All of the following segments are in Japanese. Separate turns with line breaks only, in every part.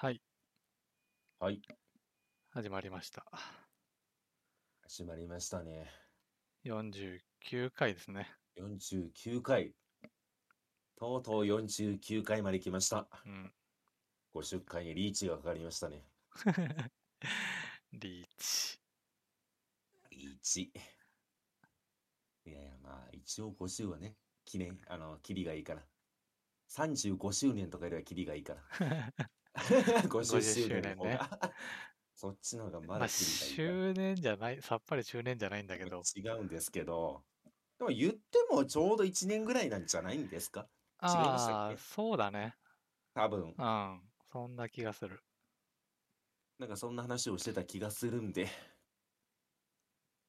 はい、
はい、
始まりました。
始まりましたね。
49回ですね。
49回。とうとう49回まで来ました。
うん。
50回にリーチがかかりましたね。
リーチ。
リーチ。いやいや、まあ、一応50はね、記念、あの、キリがいいから。35周年とかよりはキリがいいから。50周年の方が。そっちの方がま
まあ、
だキリがいいか
年じゃない、さっぱり周年じゃないんだけど。
違うんですけど、でも言ってもちょうど1年ぐらいなんじゃないんですか？違いましたっけ？
ああ、そうだね。
多分。
うん。そんな気がする。
なんかそんな話をしてた気がするんで、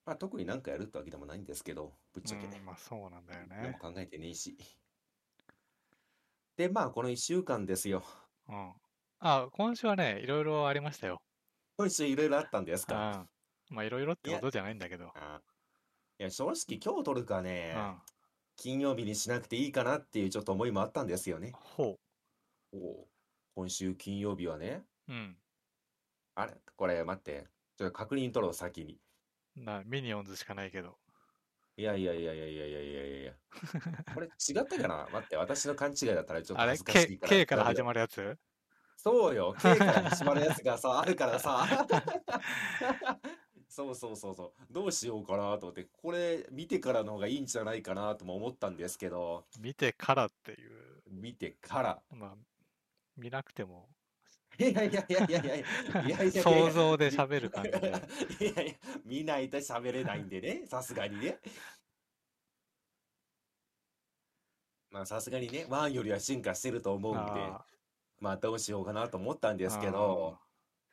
まあ特になんかやるってわけでもないんですけど、ぶっちゃけね
うん、。まあそうなんだよ
何も
ね。
考えてねえし。で、まあこの1週間ですよ。
うん。あ、今週はね、いろいろありましたよ。
今週いろいろあったんです
うん。
か
まあいろいろってことじゃないんだけど。
あいや、正直今日撮るか
う
ね、
ん。
金曜日にしなくていいかなっていうちょっと思いもあったんですよね。
ほ
おう今週金曜日はね、
う。うん。
あれ？これ待って、ちょっと確認取ろう先に。
な、ミニオンズしかないけど。
いやいやいやいやいやいやいやいやいや。これ違ったかな？待って、私の勘違いだったらちょっと恥ずかし
?K、
いから。
K から始
る。
まるやつ？
そうよ、K から始まるやつがさ、あるからさ。そうそうそうそう。どうしようかなと思って、これ見てからの方がいいんじゃないかなとも思ったんですけど、
見てからっていう。
見てから。
まあ、見なくても
いやいやいやいやいやいやいやいやいや
想像で喋る感じで。
いやいや、見ないと喋れないんでね、さすがにね。まあさすがにね、ワンよりは進化してると思うんで、
あ
まあどうしようかなと思ったん
ー
ですけど、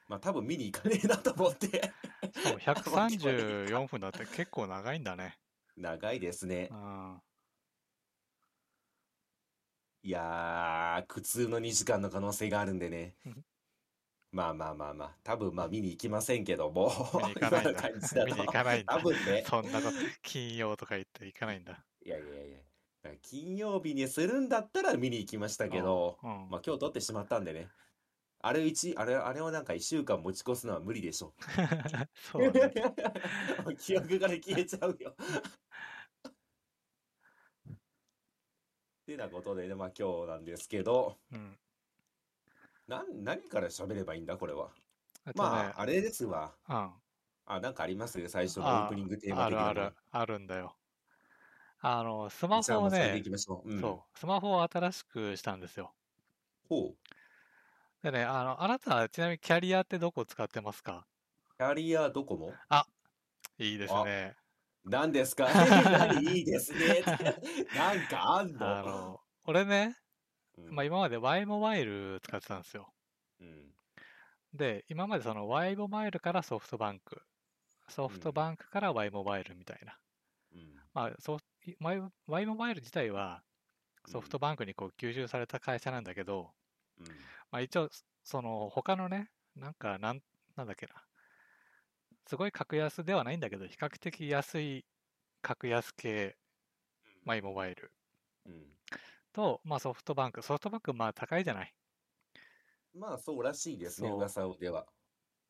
まあ多分見に行かねえなと思って。
あーしかも134分だって結構長いんだね。
長いですね
う。ん。
いやー、苦痛の2時間の可能性があるんでね
うん。
まあまあまあまあ、多分まあ見に行きませんけども、
見に行かないんだ 見に行かないんだ
多分ね、
そんなこと、金曜とか言って行かないんだ。
いやいやいや、だから金曜日にするんだったら見に行きましたけど、
うん。
まあ今日撮ってしまったんでね。あれ一、あれ、あれをなんか1週間持ち越すのは無理でしょ。
そうだね。
記憶から消えちゃうよ。てなことでね、まあ今日なんですけど、
うん。
なん、何から喋ればいいんだ、これは？
えっとね、
まあ、あれですわ。
うん。
あ、なんかあります？最初のオ
あ
ープニングテーマ
あるあるあるんだよ。あの、スマホをね
いき、ましょう。うん。
そう、スマホを新しくしたんですよ。
ほう。
でね、あの、あなたはちなみにキャリアってどこ使ってますか？
キャリアドコモ？
いいです
あ
ね。
何ですか？何 いいですね。なんかあんの？
あの、俺ね、
うん
まあ今まで Y モバイル使ってたんですよ。
うん
で、今までその Y モバイルからソフトバンク、ソフトバンクから Y モバイルみたいな。
うん
まあ、ソフ Y, Y モバイル自体はソフトバンクにこう吸収された会社なんだけど、
うん
まあ一応、その他のね、なんかなん、なんだっけな。すごい格安ではないんだけど、比較的安い格安系 Y モバイル
うん
と、まあソフトバンク。ソフトバンクまあ高いじゃない？
まあそうらしいですね、噂では。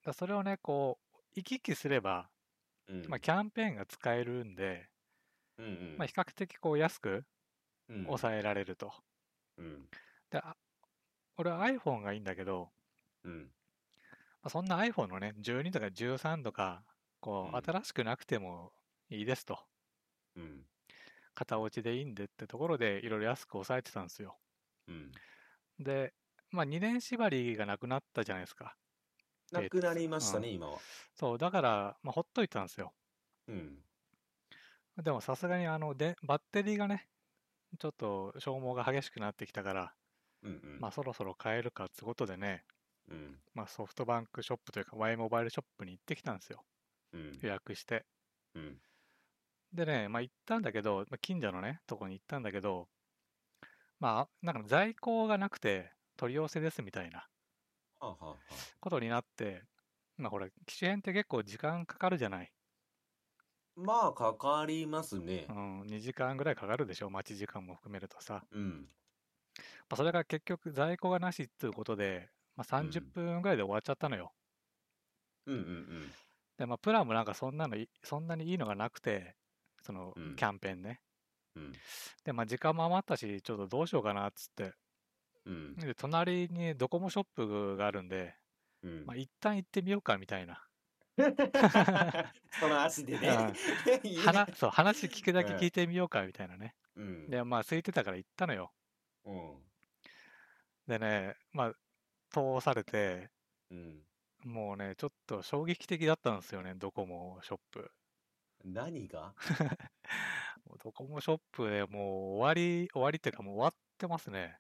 だそれをね、こう、行き来すれば、
うん
まあキャンペーンが使えるんで、
うんうん
まあ比較的こう安く
うん
抑えられると。
うん
で、あ俺は iPhone がいいんだけど、
うん
まあ、そんな iPhone のね、12とか13とか、こう、
うん
新しくなくてもいいですと。
うん
型落ちでいいんでってところでいろいろ安く抑えてたんですよ。
うん
で、まあ2年縛りがなくなったじゃないですか。
なくなりましたね、
うん
今は。
そう、だから、まあほっといたんですよ。
うん
でもさすがにあので、バッテリーがね、ちょっと消耗が激しくなってきたから、
うんうん
まあそろそろ変えるかってことでね、
うん
まあソフトバンクショップというか Y モバイルショップに行ってきたんですよ。
うん
予約して。
うん
でね、まあ行ったんだけど、まあ、近所のね、とこに行ったんだけど、まあ、なんか在庫がなくて取り寄せですみたいなことになって、まあこれ、機種変って結構時間かかるじゃない。
まあ、かかりますね
う。ん、2時間ぐらいかかるでしょ、待ち時間も含めるとさ。
うん。
まあ、それが結局在庫がなしっていうことで、まあ、30分ぐらいで終わっちゃったのよ。
うんうんうん。
で、まあ、プランもなんかそんなのい、そんなにいいのがなくて、その
うん
キャンペーンね。
うん。
で、まあ、時間も余ったし、ちょっとどうしようかなっつって。
うん。
で、隣にドコモショップがあるんで、
うん
まあ、一旦行ってみようかみたいな。
その足でね。いいね
話そう話聞くだけ
うん
聞いてみようかみたいなね。
うん。
で、まあ、空いてたから行ったのよ。
うん。
でね、まあ、通されて、
うん。
もうね、ちょっと衝撃的だったんですよね、ドコモショップ。
何が？
もうドコモショップでもう終わり、終わりっていうかもう終わってますね。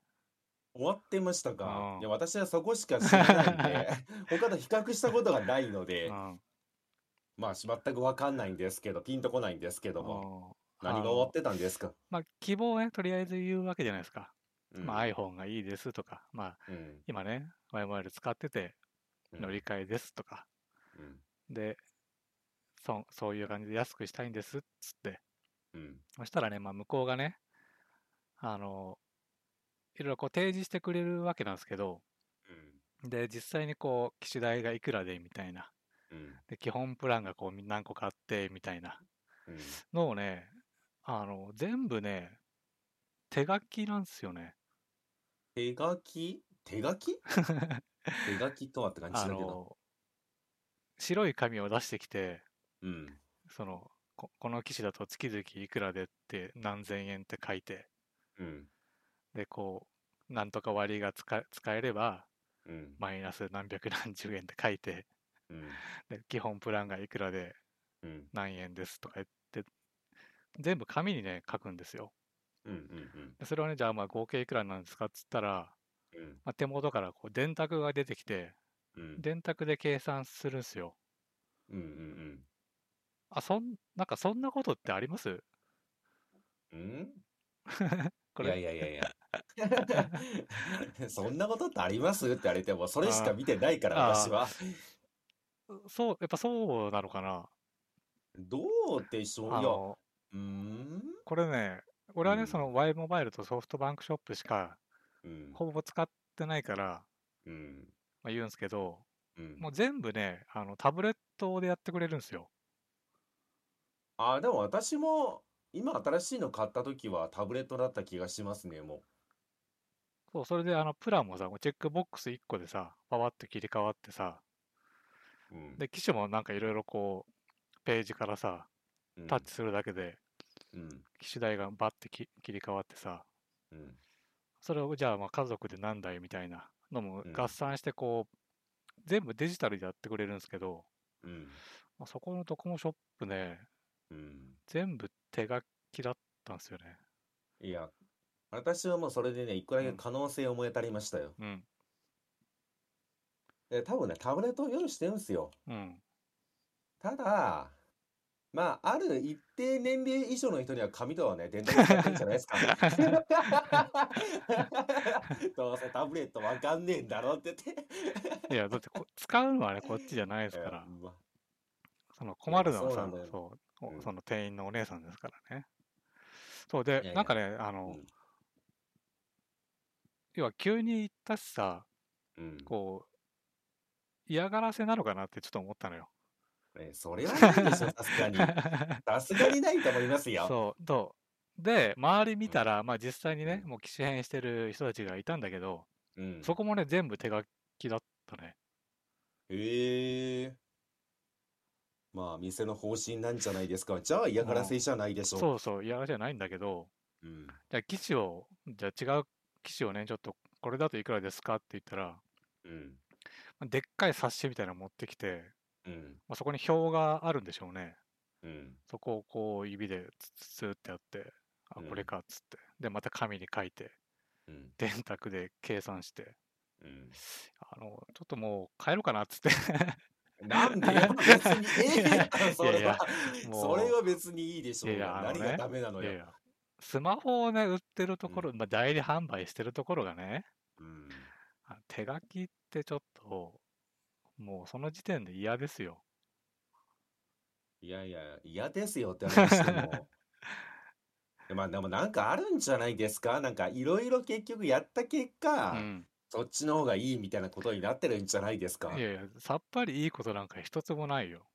終わってました
う
か
ん
いや、私はそこしか知らないんで、他と比較したことがないの
う
で、
ん。
まあ、全くわかんないんですけど、ピンとこないんですけども、何が終わってたんですか？
まあ、希望をね、とりあえず言うわけじゃないですか。
うん
まあ、iPhone がいいですとか、まあ、
うん。
今ね、YML 使ってて
うん
乗り換えですとか、
うん。
で、そそういう感じで安くしたいんですっつって、
うん。
そしたらね、まあ、向こうがね、あの、いろいろこう提示してくれるわけなんですけど、で、実際にこう、機種代がいくらでみたいな、
うん。
で、基本プランがこう何個かあってみたいな
うん。
のをね、あの、全部ね、手書きなんですよね。
手書き？手書き？手書きとはって感じ
あ
だけど。
の、白い紙を出してきて、
うん。
その、ここの機種だと月々いくらでって何千円って書いて、
うん。
で、こう、なんとか割が使え使えれば、
うん。
マイナス何百何十円って書いて、
うん。
で基本プランがいくらで
うん。
何円ですとか言って、全部紙にね、書くんですよ。
うん。うん。
でそれをね、じゃあまあ合計いくらなんですかっつったら、
うん。
まあ、手元からこう電卓が出てきて、
うん。
電卓で計算するんすよ。
うん。うん。
あ、そん、なんかそんなことってあります？
うん？
これ、
いやいやいやいや。そんなことってあります？って言われても、それしか見てないから、
あー
私は。
そう、やっぱそうなのかな。
どうでしょう？いや、
あの、
うーん？
これね、俺はね、
うん
その Y モバイルとソフトバンクショップしか
うん。
ほぼ使ってないから、
うん。
まあ、言うんですけど、
うん
もう全部ね、あのタブレットでやってくれるんですよ。
あ、でも私も、今新しいの買った時はタブレットだった気がしますね、も
そう、それであのプランもさ、もうチェックボックス1個でさ、パワッと切り替わってさ、
う。うん。
で、機種もなんかいろいろこう、ページからさ、
うん
タッチするだけで、
うん。
機種代がバッてき切り替わってさ、
うん。
それをじゃあまあ家族で何台みたいなのも
うん
合算してこう、全部デジタルでやってくれるんですけど、
うん。
まあ、そこのドコモショップね、
うん。
全部手書きだったんですよね。
いや、私はもうそれでね、一個だけ可能性を思い当たりましたよ。
うん、
で、多分ね、タブレットを用意してるんですよ。
うん、
ただ、まあ、ある一定年齢以上の人には紙とはね、電卓使ってるんじゃないですか。どうせタブレットわかんねえんだろって言って。
いや、だってこ使うのはね、こっちじゃないですから、
うわ
その困るのはさ
そう
その店員のお姉さんですからね。そうで、
いやいや
なんかね、あの、
うん
要は急に言ったしさ、
うん。
こう、嫌がらせなのかなってちょっと思ったのよ。
ねそれはないでしょ、さすがに。さすがにないと思いますよ。
そう、どうで、周り見たら、まあ実際にね、
うん
もう機種変してる人たちがいたんだけど、
うん。
そこもね、全部手書きだったね。
へえ。まあ、店の方針なんじゃないですか。じゃあ嫌がらせじゃないでしょ
そうそう、嫌がらせじゃないんだけど、
うん。
じゃあ機種を、じゃあ違う機種をね、ちょっとこれだといくらですか？って言ったら、
うん。
まあでっかい冊子みたいなの持ってきて、
うん。
まあ、そこに表があるんでしょうね。
うん。
そこをこう指でツツツってやって、あ、
うん
これかっつって。で、また紙に書いて、
うん。
電卓で計算して、
うん。
あの、ちょっともう帰ろうかなっつって。
なんでよ、別に ええやん、それ
いや
は。それは別にいいでしょうよ。
いやいやね
何がダメなのよ。
いやいや、スマホをね、売ってるところ、まあ、代理販売してるところがね、
うん。
あ手書きってちょっと、もうその時点で嫌ですよ。
いやいや、嫌ですよって話しても。まあでもなんかあるんじゃないですか？なんかいろいろ結局やった結
う
果、
ん。
そっちの方がいいみたいなことになってるんじゃないですか？
いやいや、さっぱりいいことなんか一つもないよ。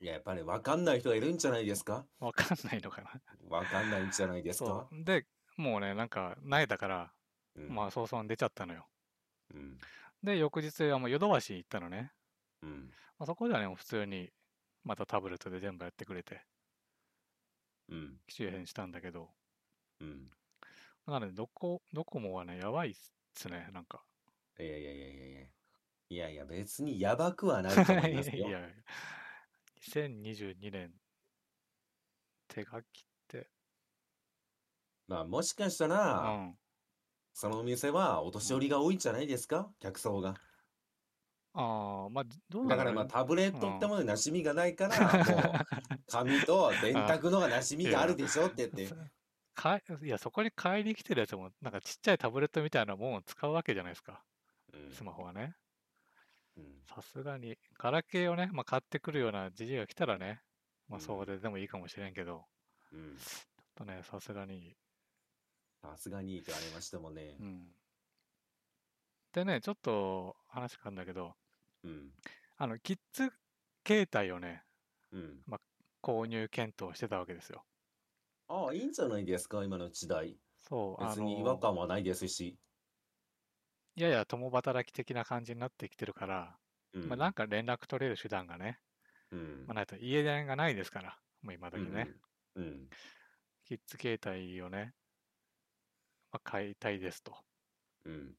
いや、やっぱり分かんない人がいるんじゃないですか？
わかんないのかな。
分かんないんじゃないです
そ
か。
う。で、もうね、なんか、慣れたから、
うん。
まあ、早々に出ちゃったのよ。
うん。
で、翌日はもうヨドバシ行ったのね。
うん。
まあ、そこではね、もう普通に、またタブレットで全部やってくれて、
うん。
機種変したんだけど、
うん。
なので、どこ、ドコモはね、やばいっすね、なんか。
いやいやいやいやいや。いやいや、別にやばくはないと思います
い
よ。
や、2022年、手書きって、
まあ、もしかした
う
ら、
ん。
そのお店はお年寄りが多いんじゃないですか？客層が。
ああ、まあ、どう
だからまあタブレットってものに馴染みがないから、もう紙と電卓のが馴染みがあるでしょって言って。
かいや、そこに買いに来てるやつも、なんかちっちゃいタブレットみたいなもんを使うわけじゃないですか、
うん
スマホはね。
うん
さすがに、ガラケーをね、まあ、買ってくるような時期が来たらね、まあ、
うん
そうででもいいかもしれんけど、
うん。
ちょっとね、さすがに、
さすがにと言われましてもね
う。ん。でね、ちょっと話変わるんだけど、
うん。
あの、キッズ携帯をね、
うん。
購入検討してたわけですよ。
ああ、いいんじゃないですか、今の時代。
そう、あ
別に違和
の、
感はないですし。
やや共働き的な感じになってきてるから、
うん。
まあ、なんか連絡取れる手段がね、
うん
まあ、ないと家電がないですから、もう今時ね、
うん。うん。
キッズ携帯をね、まあ、買いたいですと。
うん。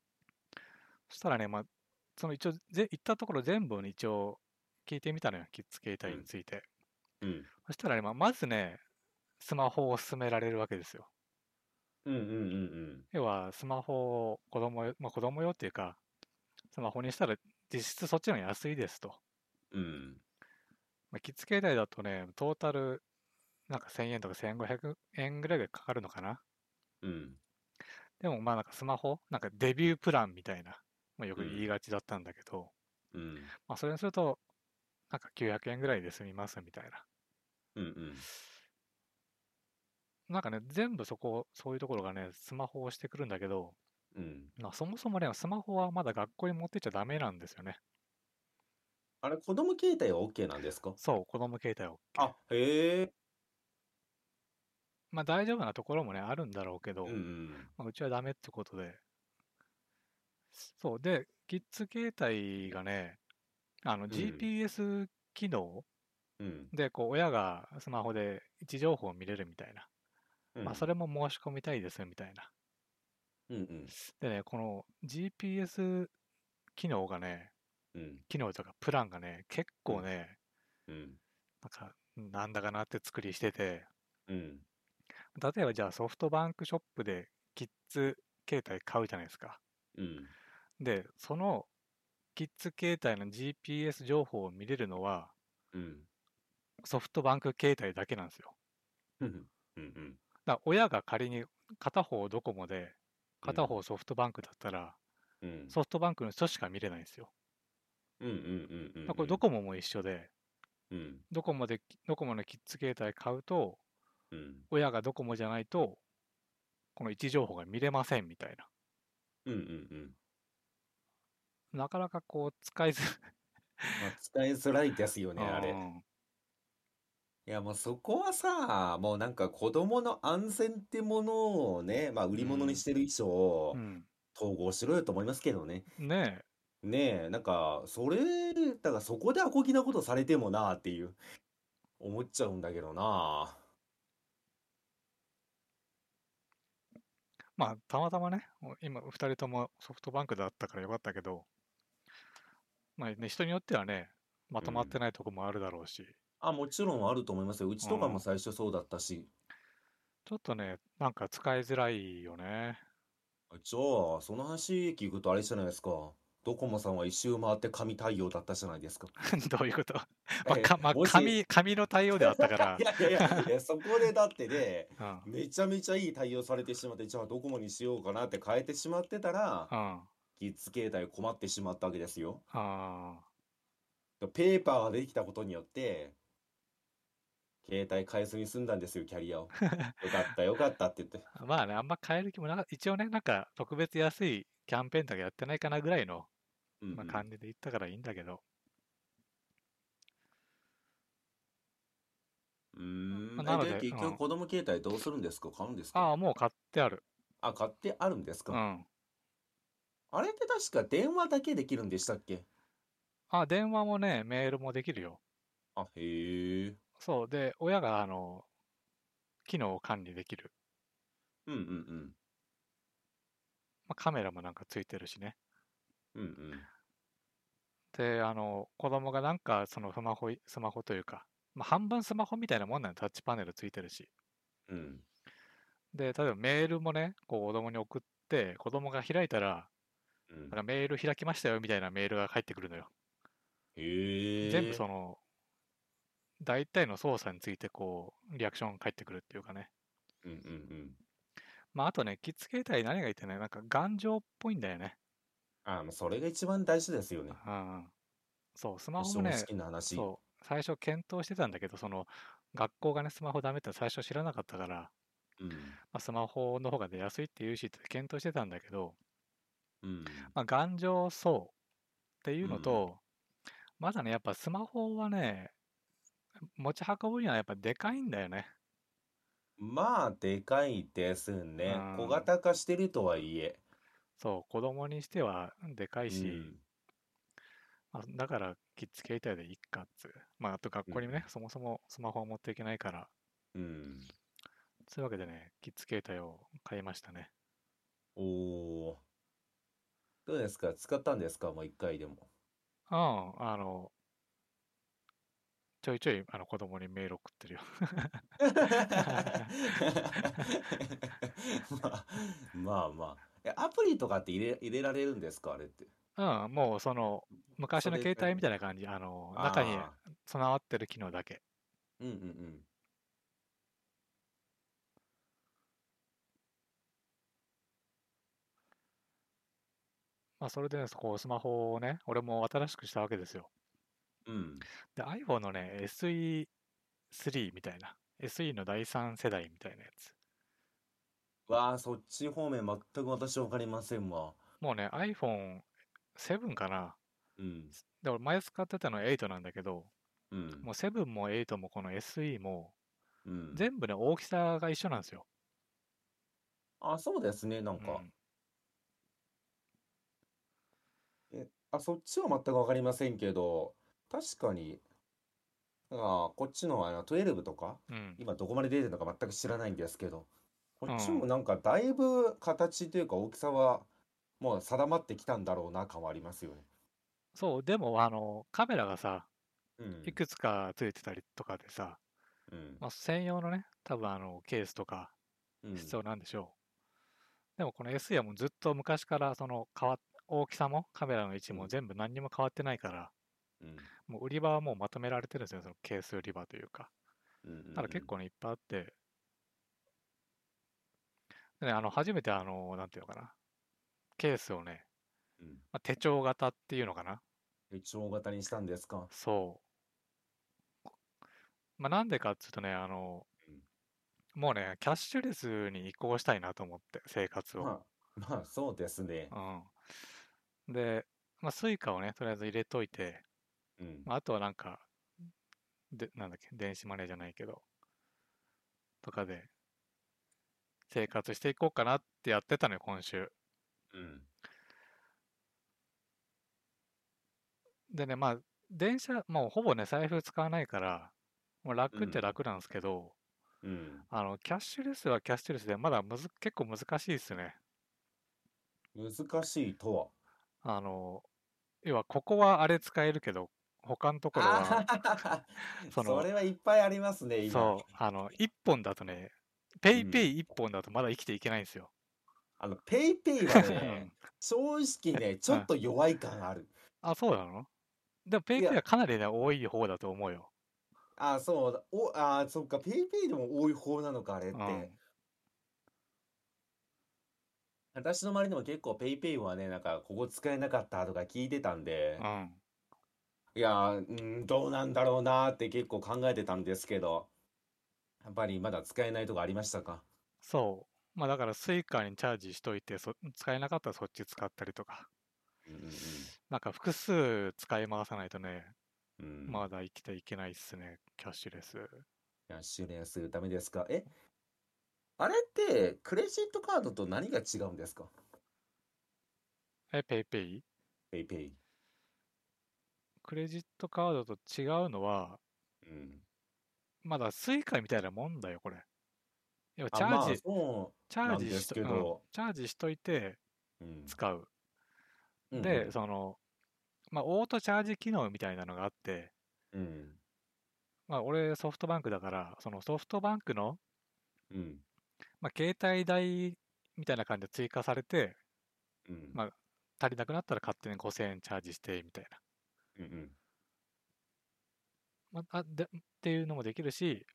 そしたらね、まあ、その一応、ぜ行ったところ全部に一応聞いてみたのよ、キッズ携帯について。
うん。
そしたらね、まあ、まずね、スマホを勧められるわけですよ。
うん。うん。うん。
要は、スマホを子供よ、まあ、子供用っていうか、スマホにしたら実質そっちの方が安いですと。
うん。
まあ、キッズ携帯だとね、トータルなんか1000円とか1500円ぐらいがかかるのかな。
うん。
でもまあなんかスマホ、なんかデビュープランみたいな、まあ、よく言いがちだったんだけど、
うん。
まあそれにすると、なんか900円ぐらいで済みますみたいな。
うん。うん。
なんかね、全部そこ、そういうところがね、スマホをしてくるんだけど、
うん。
まあ、そもそもね、スマホはまだ学校に持ってっちゃダメなんですよね。
あれ、子供携帯は OK なんですか？
そう、子供携帯 OK。
あ、へえ。
まあ大丈夫なところもね、あるんだろうけど、
うん。うん。
まあ、うちはダメってことで。そう。で、キッズ携帯がね、あの、
ん
GPS 機能
うん。
で、こう、親がスマホで位置情報を見れるみたいな。
うん。
まあ、それも申し込みたいですみたいな。
うん。うん。
でね、この GPS 機能がね、
うん。
機能とかプランがね、結構ね、
うん。
なんか、なんだかなって作りしてて、
うん。
例えばじゃあソフトバンクショップでキッズ携帯買うじゃないですか。
うん。
で、そのキッズ携帯の GPS 情報を見れるのは、
うん。
ソフトバンク携帯だけなんですよ。
うん。うん。
だから親が仮に片方ドコモで、片方ソフトバンクだったら、
うん。
ソフトバンクの人しか見れないんですよ。
うん。うん。うん。うん。
これドコモも一緒で、
うん。
ドコモで、ドコモのキッズ携帯買うと、
うん。
親がドコモじゃないと、この位置情報が見れませんみたいな。
うん。うん。うん。
なかなかこう使いづ
まあ、使いづらいですよね、あれ。
うん
いや、もうそこはさ、もうなんか子供の安全ってものをね、まあ売り物にしてる以上
う、ん。
統合しろよと思いますけどね。
ね
ねえ、なんか、それ、だからそこでアコギなことされてもなっていう、思っちゃうんだけどな。
え。まあ、たまたまね、今、二人ともソフトバンクだったからよかったけど、まあね、人によってはね、まとまってないとこもあるだろうし、
あ、もちろんあると思いますよ。うちとか
うん
も最初そうだったし。
ちょっとね、なんか使いづらいよね。
じゃあ、その話聞くとあれじゃないですか。ドコモさんは一周回って紙対応だったじゃないですか。
どういうこと？まあ、
え
かまあ、
もし
紙、紙の対応であったから
い、や いやいやいや、そこでだってね、
うん。
めちゃめちゃいい対応されてしまって、じゃあドコモにしようかなって変えてしまってたら、
うん。
キッズ携帯困ってしまったわけですよ。
あ
ペーパーができたことによって、携帯変えずに済んだんですよ、キャリアを。よかった、よかったって言って。
あ。まあね、あんま変える気もなか。一応ね、なんか特別安いキャンペーンとかやってないかなぐらいの、まあ、
うんうん
感じで言ったからいいんだけど、
うーん。
まあなので
えで、結
うん
局子供携帯どうするんですか？買うんですか？
ああ、もう買ってある。
あ、買ってあるんですか？
うん。
あれって確か電話だけできるんでしたっけ？
あ、電話もね、メールもできるよ。
あ、へえ。
そう。で、親が、あの、機能を管理できる。
うんうん
まあ、カメラもなんかついてるしね。
うん。うんうん。
で、あの、子供がなんか、そのスマホい、スマホというか、まあ、半分スマホみたいなもんなの、タッチパネルついてるし。
うん。
で、例えばメールもね、こう子供に送って、子供が開いたら、
うん
あのメール開きましたよみたいなメールが返ってくるのよ。
へえ。
全部その、大体の操作についてこう、リアクション返ってくるっていうかね。
うんうんうん。
まあ、あとね、キッズ携帯何が言ってね、なんか頑丈っぽいんだよね。
あ、もうそれが一番大事ですよね。
うん。そう、スマホ
正
もね、
直な話。
そう、最初検討してたんだけど、その、学校がね、スマホダメって最初知らなかったから、
うん。
まあ、スマホの方が出やすいって言うしって検討してたんだけど、
うん。
まあ、頑丈そうっていうのと、まだね、やっぱスマホはね、持ち運ぶにはやっぱでかいんだよね。
まあ、でかいですね
う。ん
小型化してるとはいえ。
そう、子供にしてはでかいし、
うん
まあ、だからキッズ携帯でいっかっつう。まあ、あと学校にね、そもそもスマホを持っていけないから、
うん。
そういうわけでね、キッズ携帯を買いましたね。
おお。どうですか？使ったんですか？もう一回でも。
うん、あの、ちょいちょいあの子供にメール送ってるよ。
まあ、まあまあ。え、アプリとかって入れ、入れられるんですかあれって？
うん、もうその、昔の携帯みたいな感じ、あの、中に
あ
備わってる機能だけ。
ーうんうんうん。
まあ、それでね、こうスマホをね、俺も新しくしたわけですよ。
うん。
で、iPhone のね、SE3 みたいな、SE の第3世代みたいなやつ。
わあ、そっち方面全く私わかりませんわ。
もうね、iPhone7 かな。
うん。
で、俺前使ってたのは8なんだけど、
うん。
もう7も8もこの SE も、
うん。
全部ね、大きさが一緒なんですよ。
あ、そうですね、なんか。
うん
え、あ、そっちは全くわかりませんけど、確かに、あ、こっちのあの12とか、
うん。
今どこまで出てるのか全く知らないんですけど、こっち
うん
もなんかだいぶ形というか大きさはもう定まってきたんだろうな感はありますよね。
そう、でも、あの、カメラがさ、
うん。
いくつかついてたりとかでさ、
うん。
まあ、専用のね、多分あの、ケースとか
うん。
必要なんでしょう。でもこの SE はもうずっと昔からその変わっ大きさもカメラの位置
うん
も全部何にも変わってないから、
うん。
もう売り場はもうまとめられてるんですよ、そのケース売り場というか。
うん。
だ結構ね、いっぱいあって。でね、あの、初めてあの、なんていうのかな、ケースをね、
うん。
まあ、手帳型っていうのかな。
手帳型にしたんですか。
そう。まあ、なんでかっていうとね、あの、もうね、キャッシュレスに移行したいなと思って、生活を。
まあ、まあそうですね。
うん。で、まあ、 Suicaをね、とりあえず入れといて、
うん。
まあ、あとはなんか、で、なんだっけ、電子マネーじゃないけど、とかで、生活していこうかなってやってたのよ、今週。
うん。
でね、まあ、電車、もうほぼね、財布使わないから、もう楽っちゃ
うん
楽なんですけど、
うん。
あの、キャッシュレスはキャッシュレスで、まだむず、結構難しいですね。
難しいとは？
あの、要は、ここはあれ使えるけど、他のところは、
あ
その
それはいっぱいありますね、今。
そう、あの、一本だとね、ペイ
うん
ペイ一本だとまだ生きていけないんですよ。
あの、ペイペイは
う
ね
ん、
正直ね、ちょっと弱い感ある。
あ、そうなの？でも、ペイペイはかなりね、多い方だと思うよ。
あ、そうだ。お、あ、そっか、ペイペイでも多い方なのか、あれっ
う
て。
ん。
私の周りでも結構 PayPayはね、なんか、ここ使えなかったとか聞いてたんで
う、ん。
いやー、うん、どうなんだろうなーって結構考えてたんですけど、やっぱりまだ使えないとこありましたか？
そう。まあだから Suicaにチャージしといてそ、使えなかったらそっち使ったりとか、
うんうん
なんか複数使い回さないとね、
うん。うん
まだ生きていけないっすね、キャッシュレス。
キャッシュレスダメですか？えあれって、クレジットカードと何が違うんですか？
え、
PayPay PayPay。
クレジットカードと違うのは、
うん。
まだ Suicaみたいなもんだよ、これ。要はチ
あまあ
ャージ、
そ
チャージしと、うんチャージしといて。使う。
うん
で、その、まあ、オートチャージ機能みたいなのがあって、
うん。
まあ、俺ソフトバンクだから、そのソフトバンクの、
うん。
まあ、携帯代みたいな感じで追加されて、
うん。
まあ足りなくなったら勝手に5000円チャージして、みたいな。
うんうん。
まあ、あでっていうのもできるし、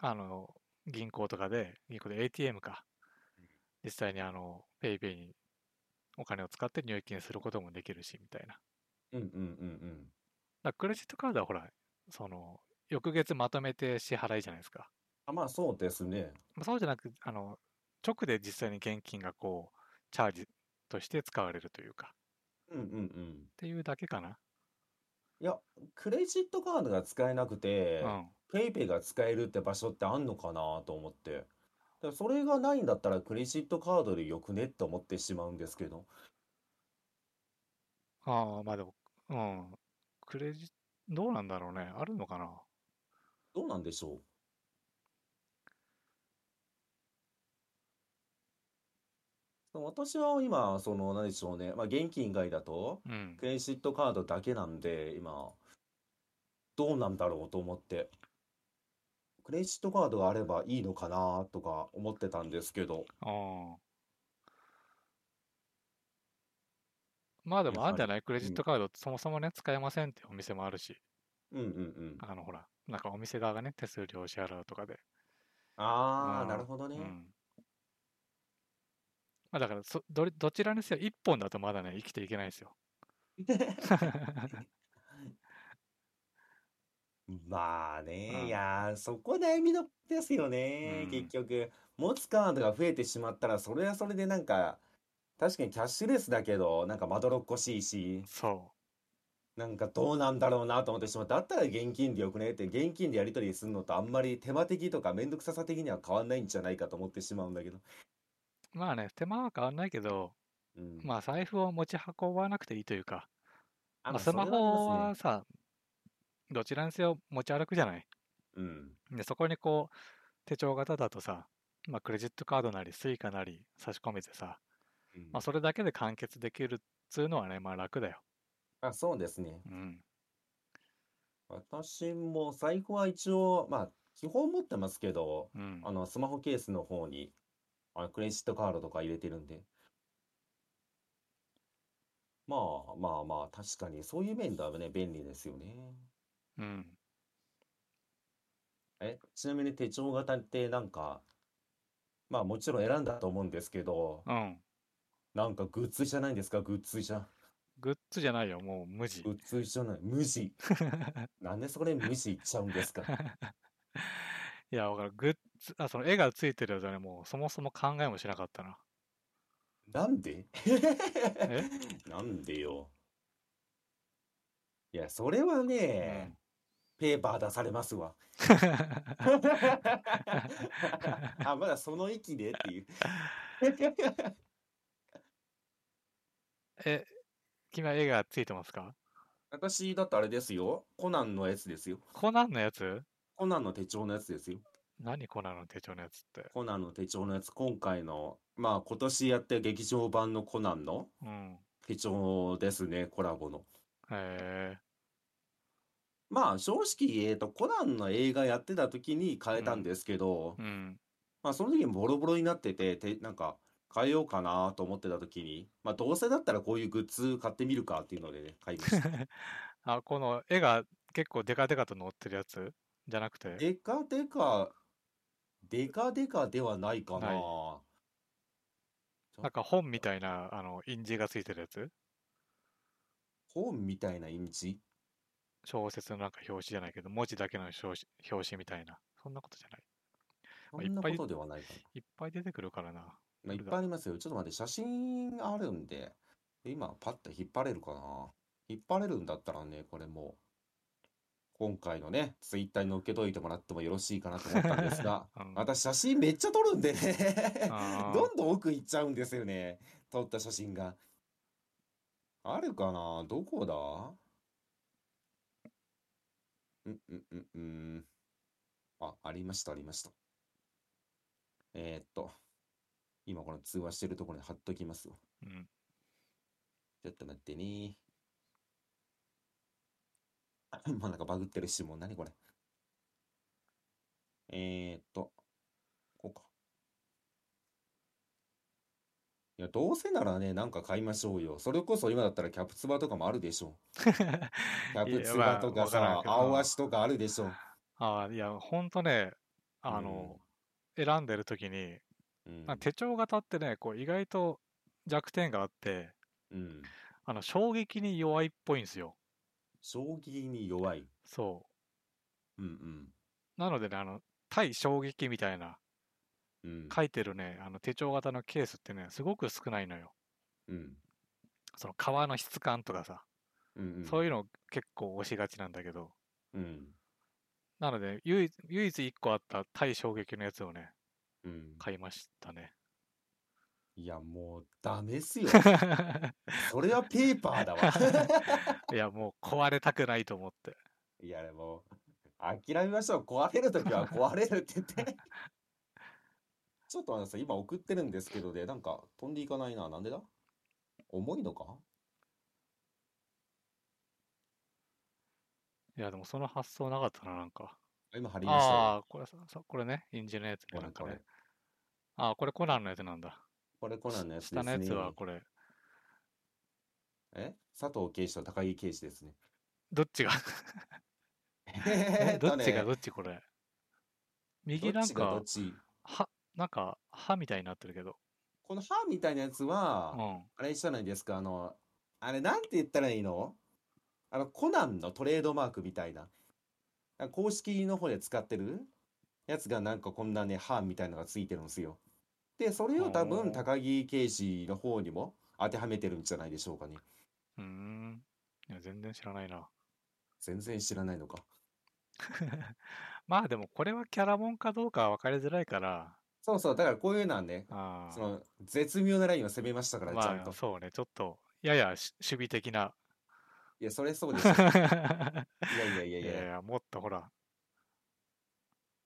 あの、銀行とかで、銀行で ATM か
うん、
実際にあの、ペイペイにお金を使って入金することもできるし、みたいな。だか
うんうんうん
らクレジットカードはほら、その、翌月まとめて支払いじゃないですか。
あ、まあそうですね。
まあそうじゃなく、あの、直で実際に現金がこう、チャージとして使われるというか、
うんうんうん。
っていうだけかな。
いや、クレジットカードが使えなくて
う、ん。
ペイペイが使えるって場所ってあんのかなと思って。だからそれがないんだったらクレジットカードでよくねって思ってしまうんですけど。
ああ、まあでも、うん。クレジどうなんだろうね。あるのかな？
どうなんでしょうそう私は今、その、何でしょうね。まあ、現金以外だと、
うん
ク。レジットカードだけなんで、今、どうなんだろうと思って。クレジットカードがあればいいのかなとか思ってたんですけど。
ああ。まあでもあんじゃない？クレジットカードそもそもね、使えませんってお店もあるし、
うんうんうん。
あのほら、なんかお店側がね、手数料を支払うとかで。
ああ、
うん
なるほどね。
うん。まあだからそどれ、どちらにせよ一本だとまだね、生きていけないですよ。
まあね、
うん
いやー、そこ悩みのですよね、
うん
結局。持つカードが増えてしまったら、それはそれでなんか、確かにキャッシュレスだけど、なんかまどろっこしいし、
そ
なんかどうなんだろうなと思ってしまう。だったら現金でよくねって、現金でやり取りするのとあんまり手間的とかめんどくささ的には変わんないんじゃないかと思ってしまうんだけど。
う。まあね、手間は変わんないけど、
うん。
まあ財布を持ち運ばなくていいというか、
あ、
まあ、
まあ
スマホは。さ、どちらにせよ持ち歩くじゃない。
うん。
で、そこにこう、手帳型だとさ、まあ、クレジットカードなり、 Suicaなり差し込めてさ、
うん
まあ、それだけで完結できるっつうのはね、まあ楽だよ。
あ、そうですね。
うん。
私も財布は一応、まあ、基本持ってますけど、
うん。
あの、スマホケースの方に、あの、クレジットカードとか入れてるんで。まあまあまあ、確かに、そういう面ではね、便利ですよね。
うん。
え、ちなみに手帳型ってなんか、まあもちろん選んだと思うんですけど、
うん。
なんかグッズじゃないんですか？グッズじゃ。
グッズじゃないよ、もう無地
グ。ッズじゃない。無地。なんでそれ無地言っちゃうんですか？
いや、わかる。グッズ、あ、その絵がついてるやつはね、もうそもそも考えもしなかったな。
なんで？
え？
なんでよ。いや、それは
う
ね、
ん。
ペーパー出されますわ。あ、まだその域でっていう。
え、君は絵がついてますか？
私、だってあれですよ。コナンのやつですよ。
コナンのやつ？
コナンの手帳のやつですよ。
何コナンの手帳のやつって。
コナンの手帳のやつ、今回の、まあ今年やってる劇場版のコナンの
うん。
手帳ですね、コラボの。
へえ。
まあ正直、えっと、コナンの映画やってた時に変えたんですけど、
うん。
まあその時にボロボロになってて、て、なんか変えようかなと思ってた時に、まあどうせだったらこういうグッズ買ってみるかっていうのでね、買いました。
あ、この絵が結構デカデカと載ってるやつじゃなくて？
デカデカ、デカデカではないかな。
ないなんか本みたいな、あの、印字がついてるやつ？
本みたいな印字？
小説のなんか表紙じゃないけど、文字だけの表紙表紙みたいな。そんなことじゃない。
そんなことではないかな。
いっぱい出てくるからな。
まあ、いっぱいありますよ。ちょっと待って、写真あるんで、今パッと引っ張れるかな。引っ張れるんだったらね、これもう、今回のね、ツイッターに載っけといてもらってもよろしいかなと思ったんですが、
うん
私写真めっちゃ撮るんでね、どんどん奥行っちゃうんですよね。撮った写真が。あるかな？どこだ？うんうんうんうん。あ、ありました、ありました。えーっと、今この通話してるところに貼っときますわ。
うん。
ちょっと待ってね。もうなんかバグってるし、もう何これ。えーっと、こうか。いや、どうせならね、なんか買いましょうよ。それこそ今だったらキャプツバとかもあるでしょ。キャプツバとか
いやまあわからん
さ、
けど
青足とかあるでしょ。
ああ、いや、ほんとね、あの、選んでる時に、
うん。
なんか手帳型ってね、こう意外と弱点があって、
うん。
あの、衝撃に弱いっぽいんですよ。
衝撃に弱い。
そ
うん
う。なのでね、あの、対衝撃みたいな
うん。うん。
書いてるね、あの手帳型のケースってね、すごく少ないのよ。
うん。
その革の質感とかさ、
うんうん。
そういうの結構押しがちなんだけど、
うん。
なので、唯一、唯一1個あった対衝撃のやつをね、
うん。
買いましたね。
いや、もうダメっすよ。それはペーパーだわ。
いや、もう壊れたくないと思って。
いや、もう、諦めましょう。壊れるときは壊れるって言って。ちょっとあのさ、今送ってるんですけどね、なんか飛んでいかないな。なんでだ？重いのか？
いや、でもその発想なかったな、なんか。
あ今貼りましたよ。
ああ、これさ、さこれね、インジのやつね、
これこれ
なんかね。ああ、これコナンのやつなんだ。
これコナンのやつです
下のやつ。はこれ、
え佐藤圭司と高木圭司ですね。
どっちが
えーっね
どっちがどっちこれ。右なん
どっちがど
か
っ、ち
は、なんか、歯みたいになってるけど。
この歯みたいなやつは、
うん。
あれじゃないですか、あの、あれなんて言ったらいいのあの、コナンのトレードマークみたいな。公式の方で使ってるやつがなんかこんなね、歯みたいのがついてるんですよ。で、それを多分高木刑事の方にも当てはめてるんじゃないでしょうかね。
うーん。いや、全然知らないな。
全然知らないのか。
まあでも、これはキャラモンかどうかは分かりづらいから、
そうそう、だからこういうのはね、
あ
その絶妙なラインを攻めましたから、
あ、
ちゃんと
まあ、。そうね、ちょっと、ややし守備的な。
いや、それそう
い
でしょ。いやいやいやいや。
やいや、もっとほら、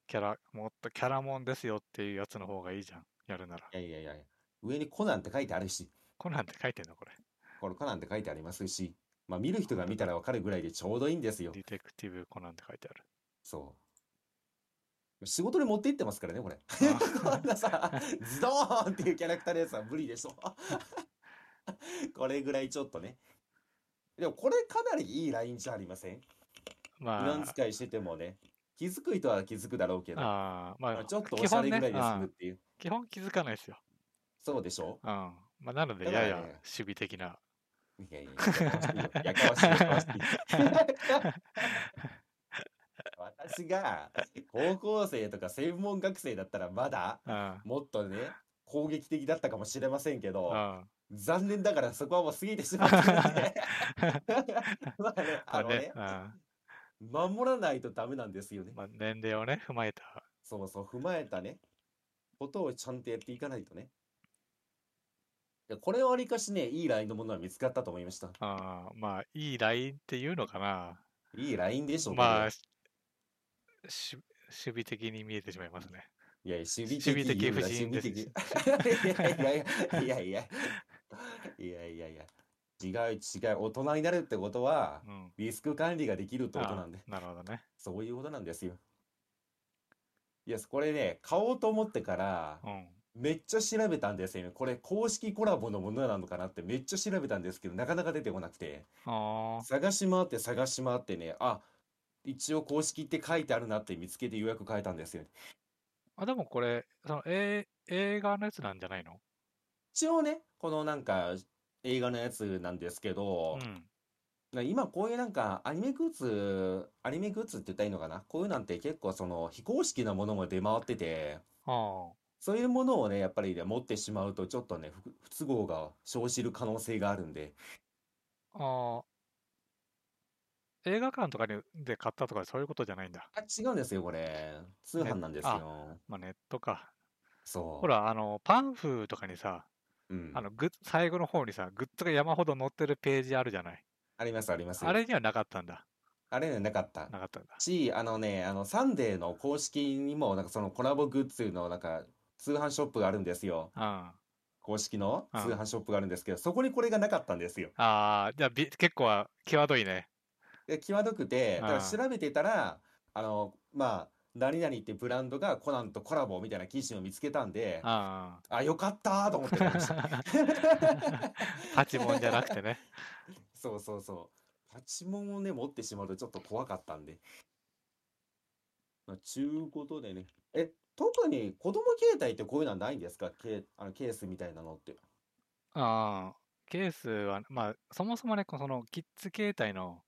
キャラ、もっとキャラモンですよっていうやつの方がいいじゃん。やるなら。
いやいやいや。上にコナンって書いてあるし、
コナンって書いてんのこれ。
これコナンって書いてありますし、まあ見る人が見たらわかるぐらいでちょうどいいんですよ。
ディテクティブコナンって書いてある。
そう。仕事で持って行ってますからね、これ。
あ
こんなさ、ズドーンっていうキャラクターのやつは無理でしょ。これぐらいちょっとね。でもこれかなりいいラインじゃありません？普
ま
段使いしててもね。気づく人は気づくだろうけど、
あ、まあ、
まあちょっとおしゃれぐらいで済
うん
むっていう。
基本気づかないですよ。
そうでしょ？
うん。まあ、なので、
だからね
やや守備的な。
いやいや、やかましいよやかましいやかましい。私が高校生とか専門学生だったらまだ
うん。
もっとね、攻撃的だったかもしれませんけど、
うん。
残念ながらそこはもう過ぎてしまってるんで まあね、あのね、
うん
守らないとダメなんですよね。
まあ、年齢をね、踏まえた。
そうそう、踏まえたね、ことをちゃんとやっていかないとね。いやこれはわりかしね、いいラインのものは見つかったと思いました。
あーまあ、いいラインっていうのかな。
いいラインでしょう
まあ、
こ
し守備的に見えてしまいますね。
れいや、守備
守備的不信
守備
です
的。いやいやいやいやいやいやいやいや違う違う大人になるってことは
うん。
リスク管理ができるってことなんで
なるほどね。
そういうことなんですよいやこれね買おうと思ってから
うん。
めっちゃ調べたんですよねこれ公式コラボのものなのかなってめっちゃ調べたんですけどなかなか出てこなくて
あ
探し回って探し回ってねあ一応公式って書いてあるなって見つけて予約変えたんですよ
あ。あ、でもこれ、その、え映画のやつなんじゃないの？
一応ねこのなんか映画のやつなんですけど
う、ん。
な今こういうなんかアニメグッズアニメグッズって言ったらいいのかな？こういうなんて結構その非公式なものも出回ってて
あ
そういうものをね、やっぱりね、持ってしまうと、ちょっとね、不不都合が生じる可能性があるんで、
あ。映画館とかにで買ったとかそういうことじゃないんだ。
あ、違うんですよ、これ。通
ね、
販なんです
あ、
よ。
まあネットか。ほ
そ
ら、あの、パンフとかにさ、
う。うん。
あの、グッ最後の方にさ、グッズが山ほど載ってるページあるじゃない？
あります、あります。
あれにはなかったんだ。
あれね、なかった。
なかったんだ。
し、あのね、あの、サンデーの公式にも、なんかそのコラボグッズの、なんか、通販ショップがあるんですよ。
うん。
公式の
うん
通販ショップがあるんですけど、そこにこれがなかったんですよ。
ああ、じゃあび、結構は際どいね。
で、際どくて、だから
うん
調べてたら、あの、まあ、何々ってブランドがコナンとコラボみたいな記事を見つけたんで、
あ
あ、よかったーと思ってました。
あ。パチモンじゃなくてね。
そうそうそう。パチモンをね、持ってしまうとちょっと怖かったんで。まあ、ちゅうことでね。え、特に子供携帯ってこういうのはないんですか？ケー、あのケースみたいなのって。
ああ。ケースは、まあ、そもそもね、このキッズ携帯の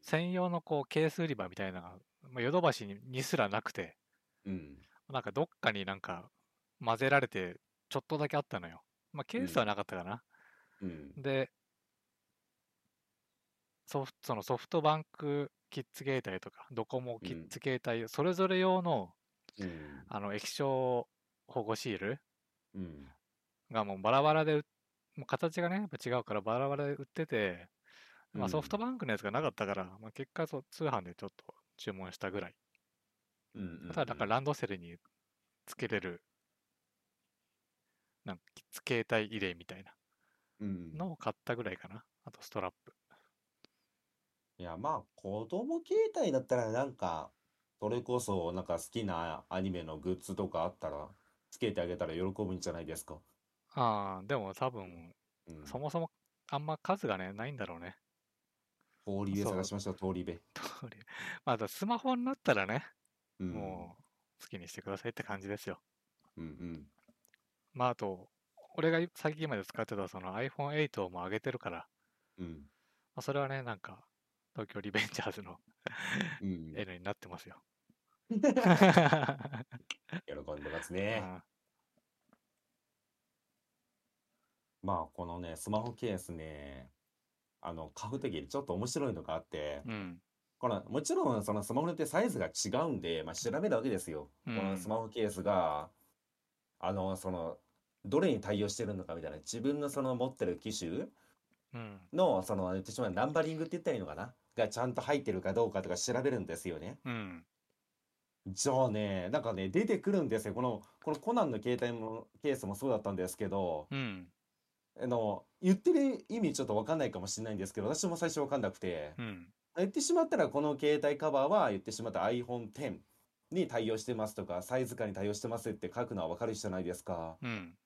専用のこうケース売り場みたいなのが、まあ、ヨドバシににすらなくて、
うん。
なんかどっかになんか混ぜられてちょっとだけあったのよ。まあケースはなかったかな。
うん。
で、ソフト、そのソフトバンクキッズ携帯とか、ドコモキッズ携帯、それぞれ用の、
うん。
あの液晶保護シール
うん。
がもうバラバラでもう形がね、やっぱ違うからバラバラで売ってて、まあ、ソフトバンクのやつがなかったから、まあ、結果そう通販でちょっと注文したぐらい。
うん。
ただ、だからランドセルにつけれる、なんか携帯入れみたいな
うん。
のを買ったぐらいかな。あとストラップ。
いや、まあ、子供携帯だったらなんか、それこそなんか好きなアニメのグッズとかあったら、つけてあげたら喜ぶんじゃないですか。
ああ、でも多分、
うん。
そもそもあんま数がね、ないんだろうね。
通り部探しましょう、通り部。
通りまあ、あとスマホになったらね、
うん。
もう好きにしてくださいって感じですよ。
うんうん。
まあ、あと、俺が最近まで使ってたその iPhone8 をもう上げてるから、
うん。
まあ、それはね、なんか、東京リベンジャーズの
うん。
N になってますよ。
喜んでますね。まあ、このね、スマホケースね、あの、買うときちょっと面白いのがあって、
うん。
この、もちろん、そのスマホによってサイズが違うんで、まあ、調べるわけですよ。こ
うん
のスマホケースが、あの、その、どれに対応してるのかみたいな、自分のその持ってる機種
うん。
の、その、言ってしまうナンバリングって言ったらいいのかな？がちゃんと入ってるかどうかとか調べるんですよね。
うん。
じゃあね、なんかね、出てくるんですよ。この、このコナンの携帯も、ケースもそうだったんですけど、
うん。
あの、言ってる意味ちょっとわかんないかもしれないんですけど、私も最初わかんなくて、
うん。
言ってしまったらこの携帯カバーは言ってしまった iPhone X に対応してますとか、サイズ感に対応してますって書くのはわかるじゃないですか。
うん。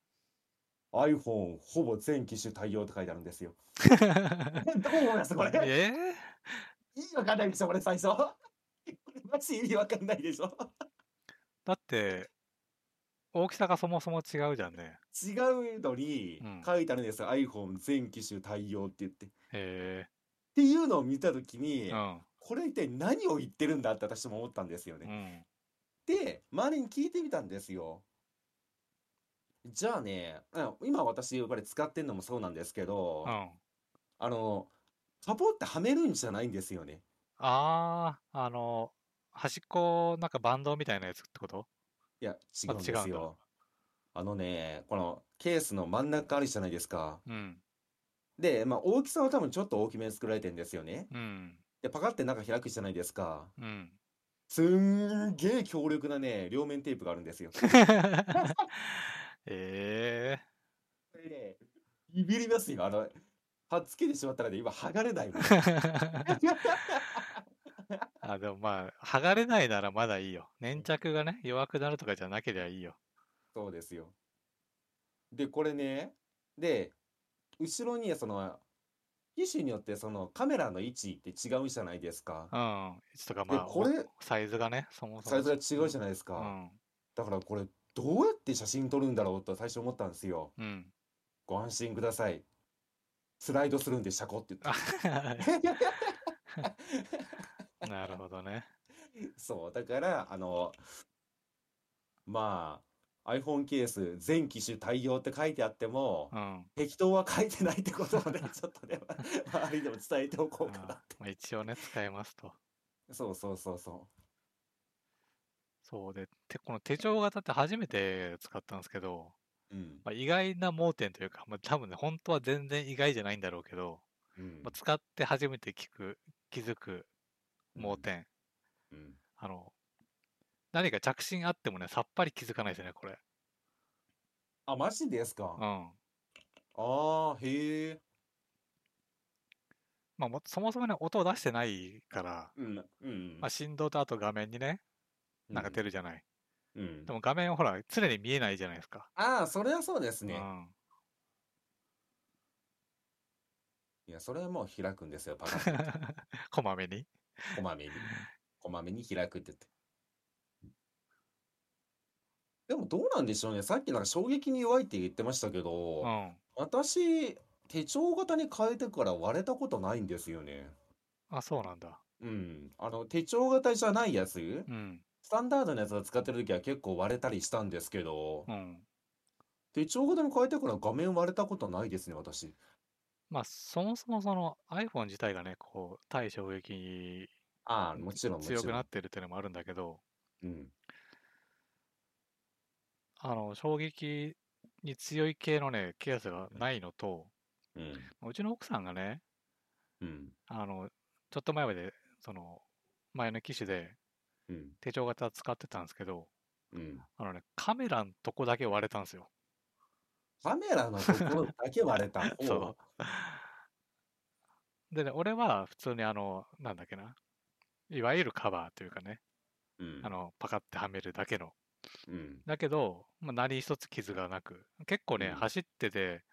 iPhone ほぼ全機種対応って書いてあるんですよ。どう思いますこれ？
え
意味わかんないでしょ、これ最初。これマジ意味わかんないでしょ。
だって、大きさがそもそも違うじゃんね。
違うのに
うん
書いてあるんですよ。iPhone 全機種対応って言って。っ
へ
ていうのを見たときに
え。う、ん。
これ一体何を言ってるんだって私も思ったんですよ
う
ね。
ん。
で、周りに聞いてみたんですよ。じゃあね、あ今私これ使ってんのもそうなんですけど、
うん。
あの、カポってはめるんじゃないんですよね。
ああ、あの、端っこ、なんかバンドみたいなやつってこと？
いや、違うんで
違うんだ
すよ。あのね、このケースの真ん中あるじゃないですか。
うん。
で、まあ大きさは多分ちょっと大きめに作られてるんですよね。
うん。
で、パカって中開くじゃないですか。
うん。
すんげえ強力なね、両面テープがあるんですよ。
ええ
これね、ビビりますよ。あの、はっつけてしまったらね、今剥がれないもん。
あ、でもまあ、剥がれないならまだいいよ。粘着がね、弱くなるとかじゃなければいいよ。
そうですよ。で、これね、で、後ろにその、機種によってそのカメラの位置って違うじゃないですか。
うん。位置とかまあ、
これ
おサイズがね、そもそも。
サイズが違うじゃないですか。
うん。
だからこれ、どうやって写真撮るんだろうと最初思ったんですよ。
うん。
ご安心ください。スライドするんでシャコって言
あ
って。
なるほどね。
そう、だから、あの、まあ、iPhone ケース全機種対応って書いてあっても、
うん。
適当は書いてないってことをね、ちょっとね、周りでも伝えておこうかな
あまあ、一応ね、使えますと。
そうそうそうそ
そうで、てこの手帳型って初めて使ったんですけど、
う。うん。
まあ、意外な盲点というか、まあ、多分ね、本当は全然意外じゃないんだろうけど、
うん
まあ、使って初めて聞く、気づく盲点。
うん。
あの、何か着信あってもね、さっぱり気づかないですよね、これ。
あ、マジですか？
うん。
ああ、へえ。
まあ、もそもそもね、音を出してないから、
うん。うん。
まあ、振動とあと画面にね、なんか出
る。
るじゃない。
うん
で。も画面ほら、常に見えないじゃないですか。
ああ、それはそうですね。
うん。
いや、それはもう開くんですよ、パカッと。
こまめに。
こまめに。こまめに開くって言って。でもどうなんでしょうね。さっきなんか衝撃に弱いって言ってましたけど、
うん。
私、手帳型に変えてから割れたことないんですよね。
あ、そうなんだ。
うん。あの、手帳型じゃないやつ、
うん。
スタンダードなやつを使ってる時は結構割れたりしたんですけど、
うん。
手帳型に変えてから画面割れたことないですね、私。
まあ、そもそもその iPhone 自体がね、こう、対衝撃
ああ、もちろんもちろん。
強くなってるっていうのもあるんだけど、
うん。
あの、衝撃に強い系のね、ケースがないのと、
うん。
うちの奥さんがね、
うん。
あの、ちょっと前まで、その、前の機種で
うん。
手帳型使ってたんですけど、
うん。
あのね、カメラのとこだけ割れたんですよ。
カメラのところだけ割れた。
そう。でね、俺は普通にあの、なんだっけな、いわゆるカバーというかね、
う。うん
あ。の、パカってはめるだけの。
うん。
だけど、まあ、何一つ傷がなく、結構ね、
うん
走ってて、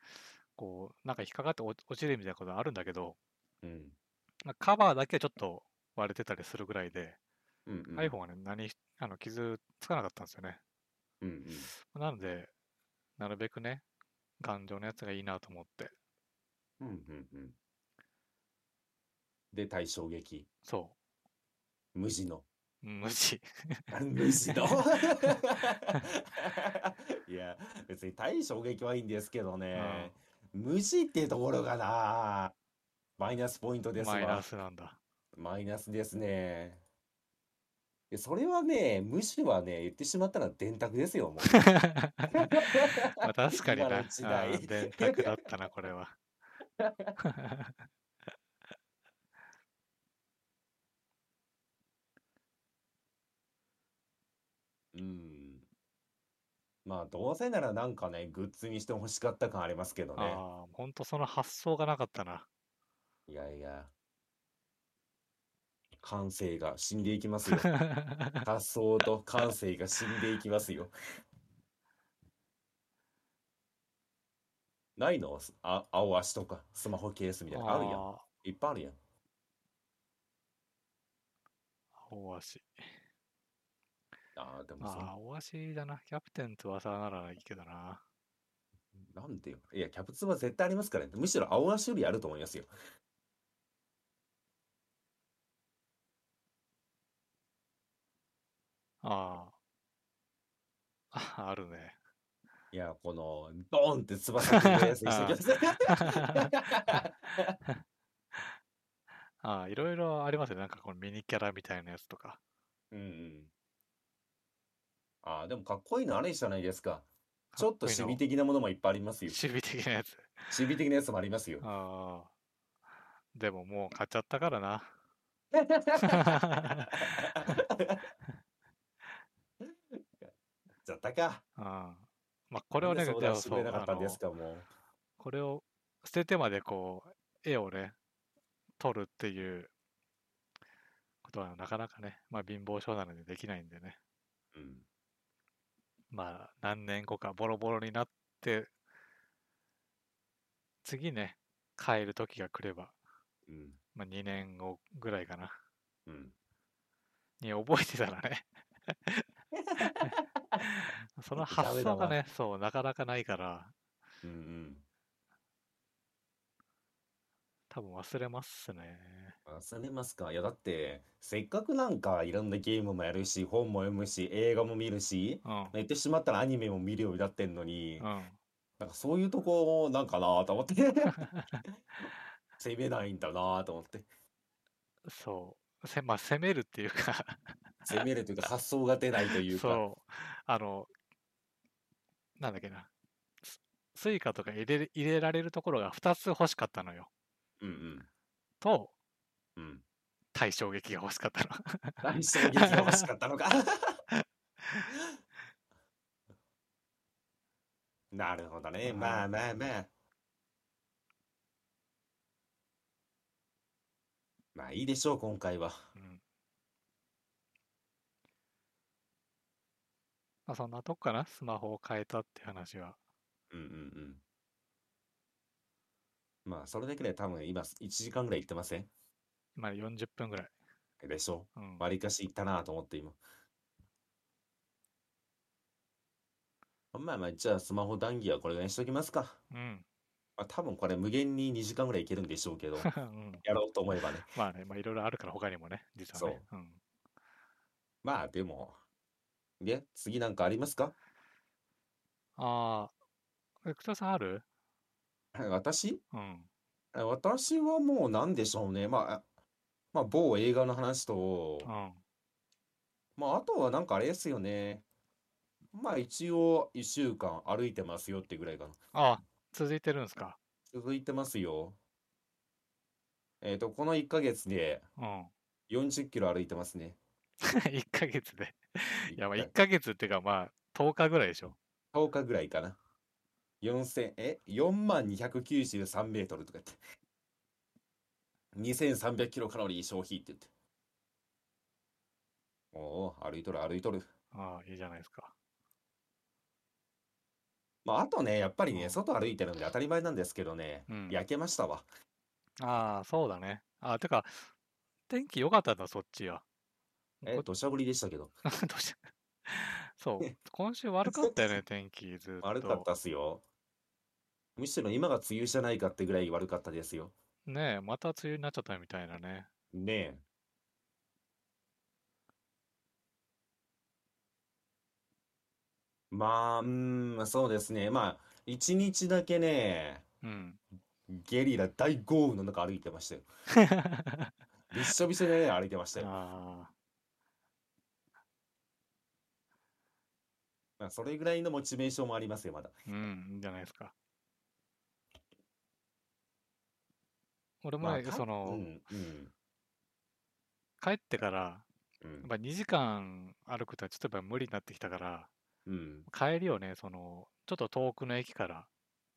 こう、なんか引っかかって落落ちるみたいなことあるんだけど、
うん。
まあ、カバーだけちょっと割れてたりするぐらいで、
うん。うん。
iPhone はね、何、あの、傷つかなかったんですよね。
うん。うん。
なので、なるべくね、頑丈なやつがいいなと思って、
うん。うん。うん。で、対衝撃。
そ
無地の。
う、無地。
無地の？いや、別に対衝撃はいいんですけどね。無地っていうところがな、マイナスポイントです
マイナ
わ。
スなんだ。
マイナスですね。でそれはね、無視はね、言ってしまったら電卓ですよ、もう。
まあ、確かにな、
時代
うん電卓だったな、これは。
うん。まあ、どうせならなんかね、グッズにして欲しかった感ありますけどね。
ああ、ほんとその発想がなかったな。
いやいや。感性が死んでいきますよ。発想と感性が死んでいきますよ。ないの？すあ、青足とか、スマホケースみたいなのあるやん。
あ
いっぱいあるやん。
ー青足。
ああ、でもそ
ああ、青足だな。キャプテン翼ならいいけどな。
なんでよ。いや、キャプツバ絶対ありますからね。むしろ青足よりあると思いますよ。
ああ。あ、あるね。
いや、この、ドーンって翼くるやつにしときます。
ああ、いろいろありますよね。なんかこのミニキャラみたいなやつとか。
うんうん。ああ、でもかっこいいのあれじゃないですか。ちょっと守備的なものもいっぱいありますよ。
守備的なやつ。
守備的なやつもありますよ。
ああ。でももう買っちゃったからな。
ったか。
うん。まあ、これをね、
で
そう
なかったんですか、もう。
これを捨ててまでこう、絵をね、撮るっていうことはなかなかね、まあ貧乏症なのでできないんでね。
うん。
まあ何年後かボロボロになって、次ね、変える時が来れば、
うん。
まあ2年後ぐらいかな。
うん。
に覚えてたらね。その発想がね、そう、なかなかないから、
うんうん。
多分忘れますね。
忘れますか？いや、だって、せっかくなんかいろんなゲームもやるし、本も読むし、映画も見るし、
うん。
言ってしまったらアニメも見るようになってんのに、
うん。
なんかそういうとこなんかなと思って。攻めないんだなと思って。
そう。せまあ、攻めるっていうか
攻めるというか発想が出ないというか。
そう。あの、なんだっけな。ススイカとか入れ入れられるところが2つ欲しかったのよ。
うん
と、
うん。うん。
対衝撃が欲しかったの。
大衝撃が欲しかったのか。なるほどね。
うん
まあまあまあ。まあいいでしょう、今回は。
うん。まあ、そんなとこかな。スマホを変えたって話は。
うんうんうん。まあ、それだけで多分今1時間ぐらい行ってません？
今40分ぐらい。
でしょ？
うん。
わりかし行ったなと思って今。まあまあ、じゃあスマホ談義はこれぐらいにしときますか。
うん。
まあ多分これ無限に2時間ぐらいいけるんでしょうけど、
うん。
やろうと思えばね。
まあね、まあいろいろあるから他にもね、実はね。うん。
まあでも、で、次なんかありますか？
ああ、エクタさんある？
私？
うん。
私はもう何でしょうね。まあ、まあ某映画の話と
う、ん。
まああとはなんかあれですよね。まあ一応1週間歩いてますよってぐらいかな。
ああ、続いてるんですか？
続いてますよ。えっと、この1ヶ月で
うん。
40キロ歩いてますね。
1ヶ月で。いや、まあ
1
1ヶ月っていうかまあ10日ぐらいでしょ。
10日ぐらいかな。4000、え ?4 万293メートルとか言って。2300キロカロリー消費って言って。おお、歩いとる歩いとる。
ああ、いいじゃないですか。
まあ、あとね、やっぱりね、
うん
外歩いてるんで当たり前なんですけどね、
うん。
焼けましたわ。
ああ、そうだね。ああ、てか、天気良かったんだ、そっちは。
え、
こ
土砂降りでしたけど。
どうしたそう、今週悪かったよね、天気、ずっと。
悪かったっすよ。むしろ今が梅雨じゃないかってぐらい悪かったですよ。
ねえ、また梅雨になっちゃったみたいなね。
ねえ。まあ、うーん、そうですね。まあ、一日だけね、
うん。
ゲリラ大豪雨の中歩いてましたよ。びっしょびしょでね、歩いてましたよ。
あ
まあ、それぐらいのモチベーションもありますよ、まだ。
あ、うん、いいんじゃないですか。俺も
まあ、
その、
うん、うん、
帰ってから、
うん、
やっぱ2時間歩くとはちょっとやっぱ無理になってきたから、
うん、
帰りをね、その、ちょっと遠くの駅から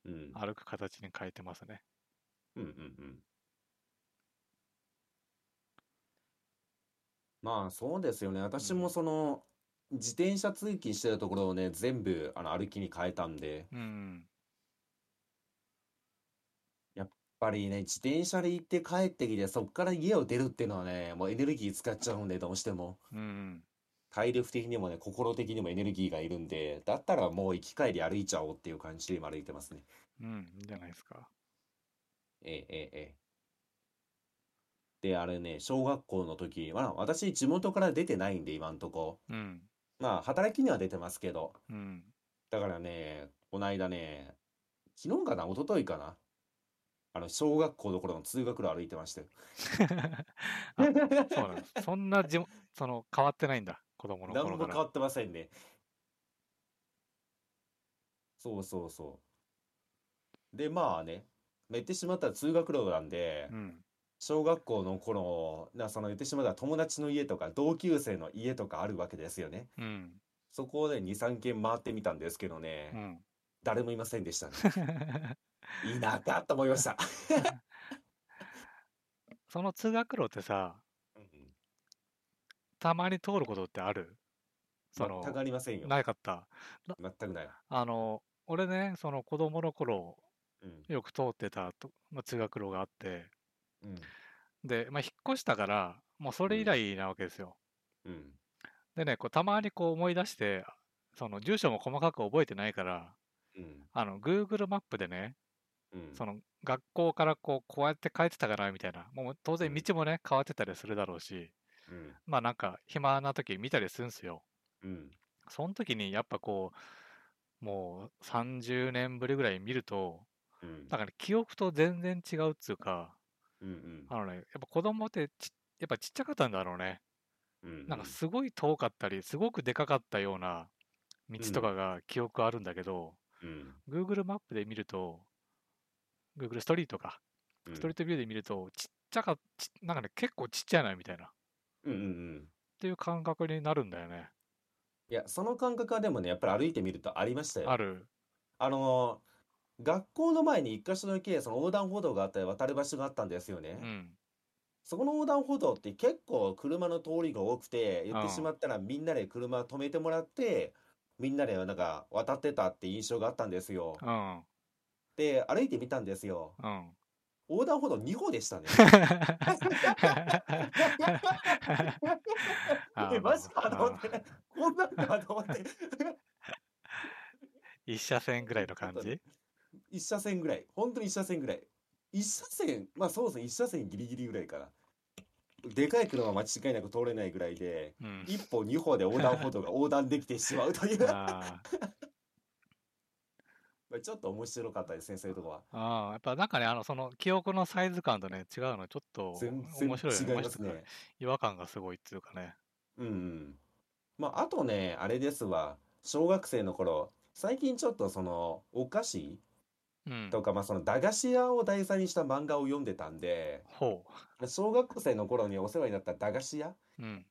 うん、
歩く形に変えてますね。
うん、うん、うん。まあ、そうですよね。私もその、自転車通勤してるところをね、全部あの歩きに変えたんで、
うん。
やっぱりね、自転車で行って帰ってきて、そっから家を出るっていうのはね、もうエネルギー使っちゃうんで、どうしても。
うん。
体力的にもね、心的にもエネルギーがいるんで、だったらもう行き帰り歩いちゃおうっていう感じで今歩いてますね。
うん、いいんじゃないですか。
ええ、ええ、ええ。で、あれね、小学校の時、まあ私地元から出てないんで、今んとこ。
うん。
まあ働きには出てますけど、
うん。
だからね、この間ね、昨日かな、一昨日かな。あの、小学校の頃の通学路歩いてましたよ。
あそうなんです。そんなじも、その、変わってないんだ。子供の
何
頃から。
も変わってませんね。そうそうそう。で、まあね、言ってしまったら通学路なんで
う、ん。
小学校の頃、なその言ってしまったら友達の家とか同級生の家とかあるわけですよね。
うん。
そこで2、3軒回ってみたんですけどね、
うん。
誰もいませんでしたね。田舎と思いました。
その通学路ってさ、
うん
たまに通ることってある？その
全くありませんよ。
なかった？
全くない。
あの、俺ね、その子供の頃、
うん。
よく通ってたと、まあ、通学路があって、
うん。
で、まあ、引っ越したから、もうそれ以来なわけですよ。
うん。
でね、こうたまにこう思い出して、その住所も細かく覚えてないから、
うん。
あの、Google マップでね、
うん。
その学校からこうこうやって帰ってたかなみたいなもう当然道もね変わってたりするだろうし
うん。
まあなんか暇な時見たりするんすよ
うん。
その時にやっぱこうもう30年ぶりぐらい見ると
うん。
なんかね記憶と全然違うっつうか
うん。うん。
あのねやっぱ子供ってちやっぱちっちゃかったんだろうね
うん。
なんかすごい遠かったりすごくでかかったような道とかが記憶あるんだけど、
うん。
Google マップで見ると Google ストリートか
うん。
ストリートビューで見ると、ちっちゃかちなんかね、結構ちっちゃいなみたいな、っ
うん。うん。うん。
ていう感覚になるんだよね。
いや、その感覚はでもね、やっぱり歩いてみるとありましたよ。
ある。
あのー、学校の前に一箇所だけその横断歩道があったり渡る場所があったんですよね。
うん。
そこの横断歩道って結構車の通りが多くて、言ってしまったらみんなで車止めてもらって、みんなでなんか渡ってたって印象があったんですよ。
うん。
で、歩いてみたんですよ。
うん。
横断歩道2歩でしたね。
あ
え、マジかと思っ
あ
て、こんなんかと思って。
一車線ぐらいの感じ？
一車線ぐらい。本当に一車線ぐらい。一車線、まあそうですね、一車線ギリギリぐらいかな。でかい車は間違いなく通れないぐらいで、
うん。
一歩二歩で横断歩道が 横断できてしまうという。
あ
まあちょっと面白かったですね、そういうとこは。
ーあー、やっぱなんかね、あの、その記憶のサイズ感とね、違うの、ちょっと面白いよね。
違いますね。
違和感がすごいっていうかね。
うんうん。まああとね、あれですわ。小学生の頃、最近ちょっとそのお菓子
うん。
とか、まあその駄菓子屋を題材にした漫画を読んでたんで、
ほ
小学生の頃にお世話になった駄菓子屋、
う。うん。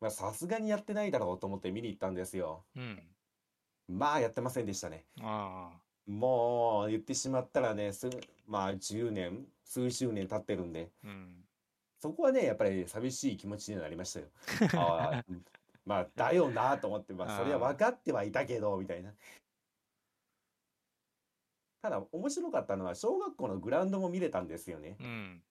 まあさすがにやってないだろうと思って見に行ったんですよ。
うん。
まあやってませんでしたね。
あ
もう言ってしまったらね、すまあ10年、数十年経ってるんで、
あ。うん。
そこはね、やっぱり寂しい気持ちになりましたよ。あまあだよなと思って、まあそれは分かってはいたけど、みたいな。ただ面白かったのは小学校のグラウンドも見れたんですよね。
うん。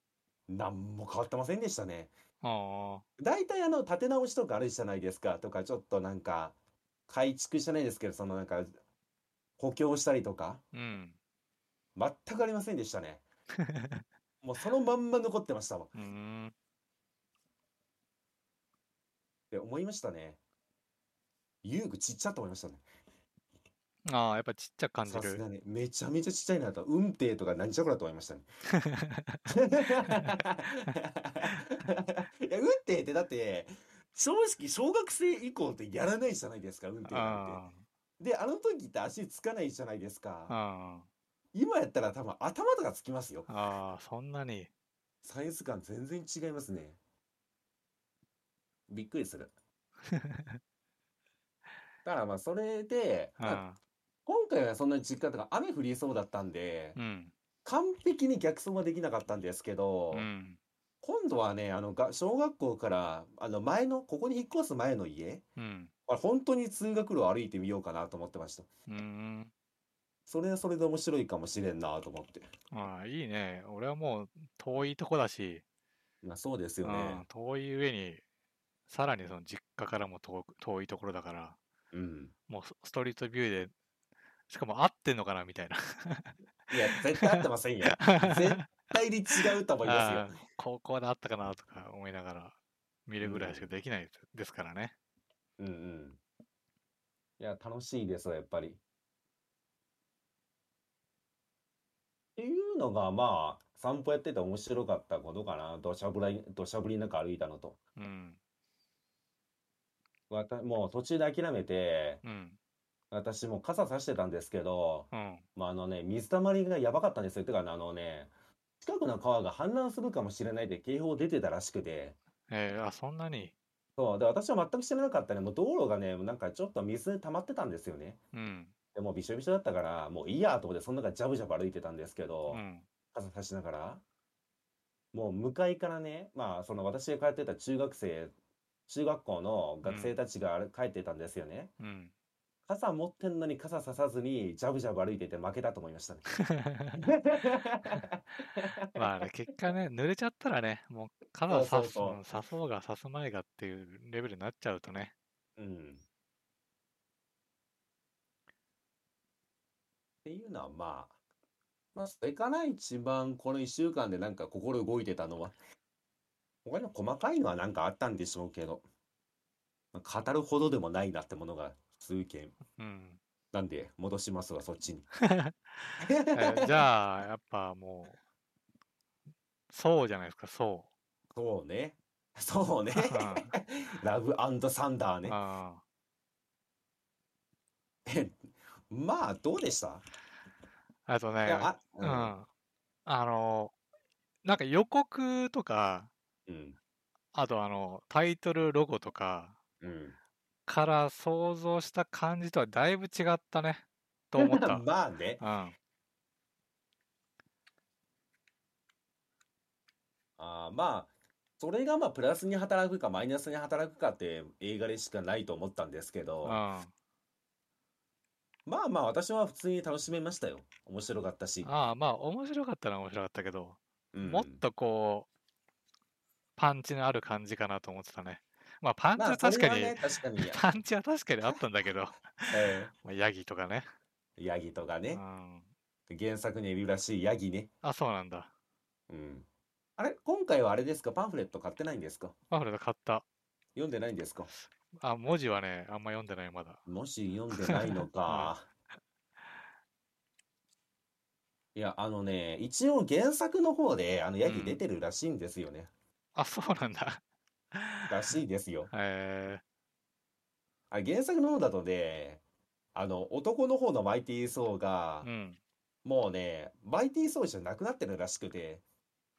なんも変わってませんでしたね。
あ
大体あの建て直しとかあるじゃないですかとかちょっとなんか改築じゃないですけどそのなんか補強したりとか
あ。うん。
全くありませんでしたね。もうそのまんま残ってましたもん。っ
うーん。
て思いましたね。遊具ちっちゃと思いましたね。
ああ、やっぱちっちゃく感じる。
さすがにめちゃめちゃちっちゃいなと。運転とか何じゃこらと思いましたね。いや運転ってだって正直小学生以降ってやらないじゃないですか運転なん
あ
て。であの時って足つかないじゃないですか。
あ。
今やったら多分頭とかつきますよ。
ああ、そんなに。
サイズ感全然違いますね。びっくりする。だからまあそれで、まあ
あ
今回はそんなに実家とか雨降りそうだったんで
あ。うん。
完璧に逆走はできなかったんですけど、
うん。
今度はねあのが小学校からあの前のここに引っ越す前の家
うん。
あ本当に通学路を歩いてみようかなと思ってました。
うーん。
それはそれで面白いかもしれんなと思って。
ああ、いいね。俺はもう遠いとこだし、
まあそうですよ
うん
ね。
遠い上に、さらにその実家からも遠いところだから、
うん。
もうスストリートビューで、しかも合ってんのかなみたいな。
いや絶対合ってませんよ。絶対に違うと思いますよ
高校であったかなとか思いながら見るぐらいしかできないですからね。
うんうん。いや、楽しいですわ、やっぱり。っていうのが、まあ、散歩やってて面白かったことかな。土砂降り、土砂降りの中歩いたのと。
うん。
わた、もう途中で諦めて、
うん。
私もう傘さしてたんですけど、
うん。
まあ、あのね、水たまりがやばかったんですよ。てかね、あのね、近くの川が氾濫するかもしれないって警報出てたらしくて、
えー、あ、そんなに？
そう、で、私は全く知らなかったね。もう道路がね、なんかちょっと水溜まってたんですよね。
うん。
でもうびしょびしょだったから、もういいやと思って、その中ジャブジャブ歩いてたんですけど
う、ん。
傘差しながら、もう向かいからね、まあ、その私が通ってた中学生、中学校の学生たちが歩帰ってたんですよね。
うん。
傘持ってんのに傘ささずに、ジャブジャブ歩いてて負けたと思いましたね。
まあね、結果ね、濡れちゃったらね、もう傘さす、
そうそう
うん刺そうが刺すまいがっていうレベルになっちゃうとね。
うん。っていうのはまあ、まあ、それかな、一番この一週間でなんか心動いてたのは。他にも細かいのはなんかあったんでしょうけど、まあ語るほどでもないなってものが数件。
うん。
なんで、戻しますわ、そっちに。
えじゃあ、やっぱもう、そうじゃないですか、そ
そうね。そうね。
う。
ラブサンダーね。
あ
まあ、どうでした？
あとね、
いや、あ、
うん。あの、なんか予告とか、
うん。
あとあの、タイトルロゴとか
うん。
から想像した感じとはだいぶ違ったね、と思っ た。
まあね。
うん。
あーまあ、それがまあ、プラスに働くかマイナスに働くかって映画でしかないと思ったんですけど、
うん。
まあまあ、私は普通に楽しめましたよ。面白かったし。
ああ、まあ、面白かったのは面白かったけど、
うん
もっとこう、パンチのある感じかなと思ってたね。まあ、パンチ
まあ、
は確かに、
それはね、確かに、
パンチは確かにあったんだけど、
え
まあ、ヤギとかね。
ーヤギとか
う
ね、
ん。
原作にいるらしいヤギね。
あ、そうなんだ。
うん。あれ、今回はあれですか？パンフレット買ってないんですか？
パンフレット買った。
読んでないんですか？
あ、文字はね、あんま読んでない、まだ。
もし読んでないのか。いや、あのね、一応原作の方で、あの、ヤギ出てるらしいんですよね。
あ、そうなんだ。
らしいですよ。
え
あ、原作の方だとね、あの、男の方のマイティー・ソーが
ー、う、ん。
もうね、マイティー・ソーじゃなくなってるらしくて、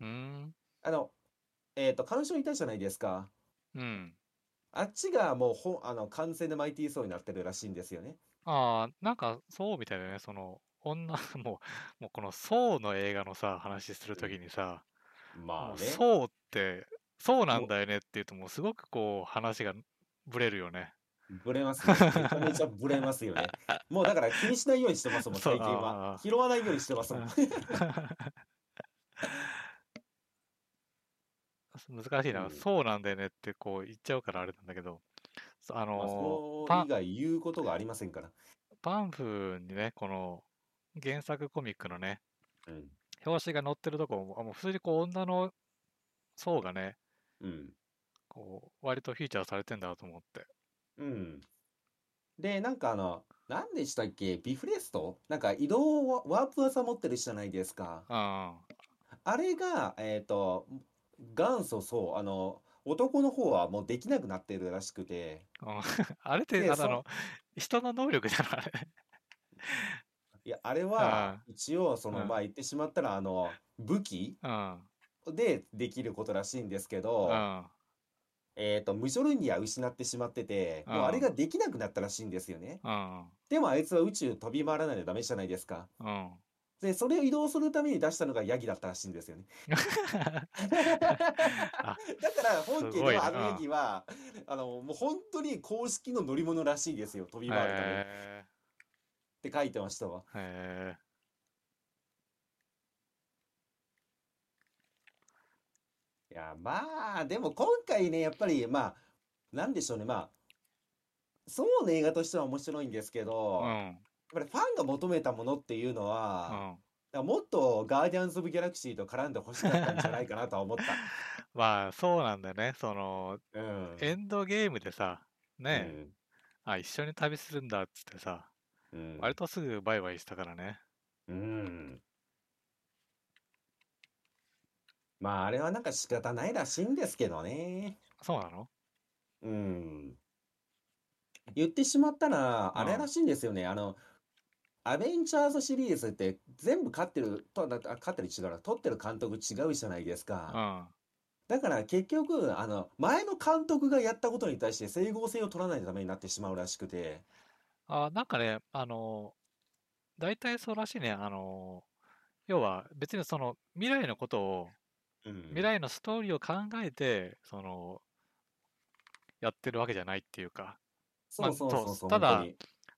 うーん。
あの、えっと、彼女いたじゃないですか。
うん。
あっちがもうほん、あの、完全なマイティー・ソーになってるらしいんですよね。
ああ、なんかそうみたいだね。その、女、もう、もうこのソーの映画のさ、話するときにさ、
まあね。
ソーって、そうなんだよねって言うと、もうすごくこう、話がぶれるよね。
ブレますね。めちゃめちゃブレますよね。もうだから気にしないようにしてますもん、最近
あ
は。
ー
拾わないようにしてますもん。
難しいな、
うん
そうなんだよねってこう言っちゃうからあれなんだけど、そあ
まあ、
の
そ
パ
れ以外言うことがありませんから。
パンフにね、この原作コミックのね、
うん。
表紙が載ってるとこも、あもう普通にこう女の層がね、
うん。
こう割とフィーチャーされてんだと思って。
うん。で、なんかあの、何でしたっけ？ビフレスト？なんか移動ワワープ技持ってるじゃないですか。
あ
あれが、えっと、元祖そう、あの、男の方はもうできなくなってるらしくて、
あ、れってあの人の能力じゃない？
いや、あれ
あ
は一応、その、
うん
まあ言ってしまったら、あの、武器？
うん。
でできることらしいんですけど、
うん。
えっと、ムジョルニア失ってしまってて、もうあれができなくなったらしいんですよね。
うん。
でもあいつは宇宙飛び回らないとダメじゃないですか。
うん。
で、それを移動するために出したのがヤギだったらしいんですよね。
あ
だから本家ではあのヤギは、あの、もう本当に公式の乗り物らしいですよ。飛び回るために。っ
へ
て書いてましたわ。
え。へ
いや、まあ、でも今回ね、やっぱり、まあ、なんでしょうね、まあ、そうの映画としては面白いんですけ
え。
ど、
う
やっ
ん。
ぱりファンが求めたものっていうの
う
は、
ん。
だからもっとガーディアンズ・オブ・ギャラクシーと絡んでほしかったんじゃないかなとは思っ
まあ、そうなんだよね。その、
た。うん。
エンドゲームでさ、ね、
うん
あ、一緒に旅するんだっつってさ、
うん。
割とすぐバイバイしたからね。
うん。まあ、あれはなんか仕方ないらしいんですけどね。
そうなの？
うん。言ってしまったら、
うん
あれらしいんですよね。あの、アベンジャーズシリーズって全部勝ってる、と、勝ってる違うな、撮ってる監督違うじゃないです
う
か。
ん。
だから結局、あの、前の監督がやったことに対して整合性を取らないためになってしまうらしくて。
あ、なんかね、あの、大体そうらしいね。あの、要は別にその未来のことを、
うん。
未来のストーリーを考えて、その、やってるわけじゃないっていうか、
そうそうそうそう、
ただ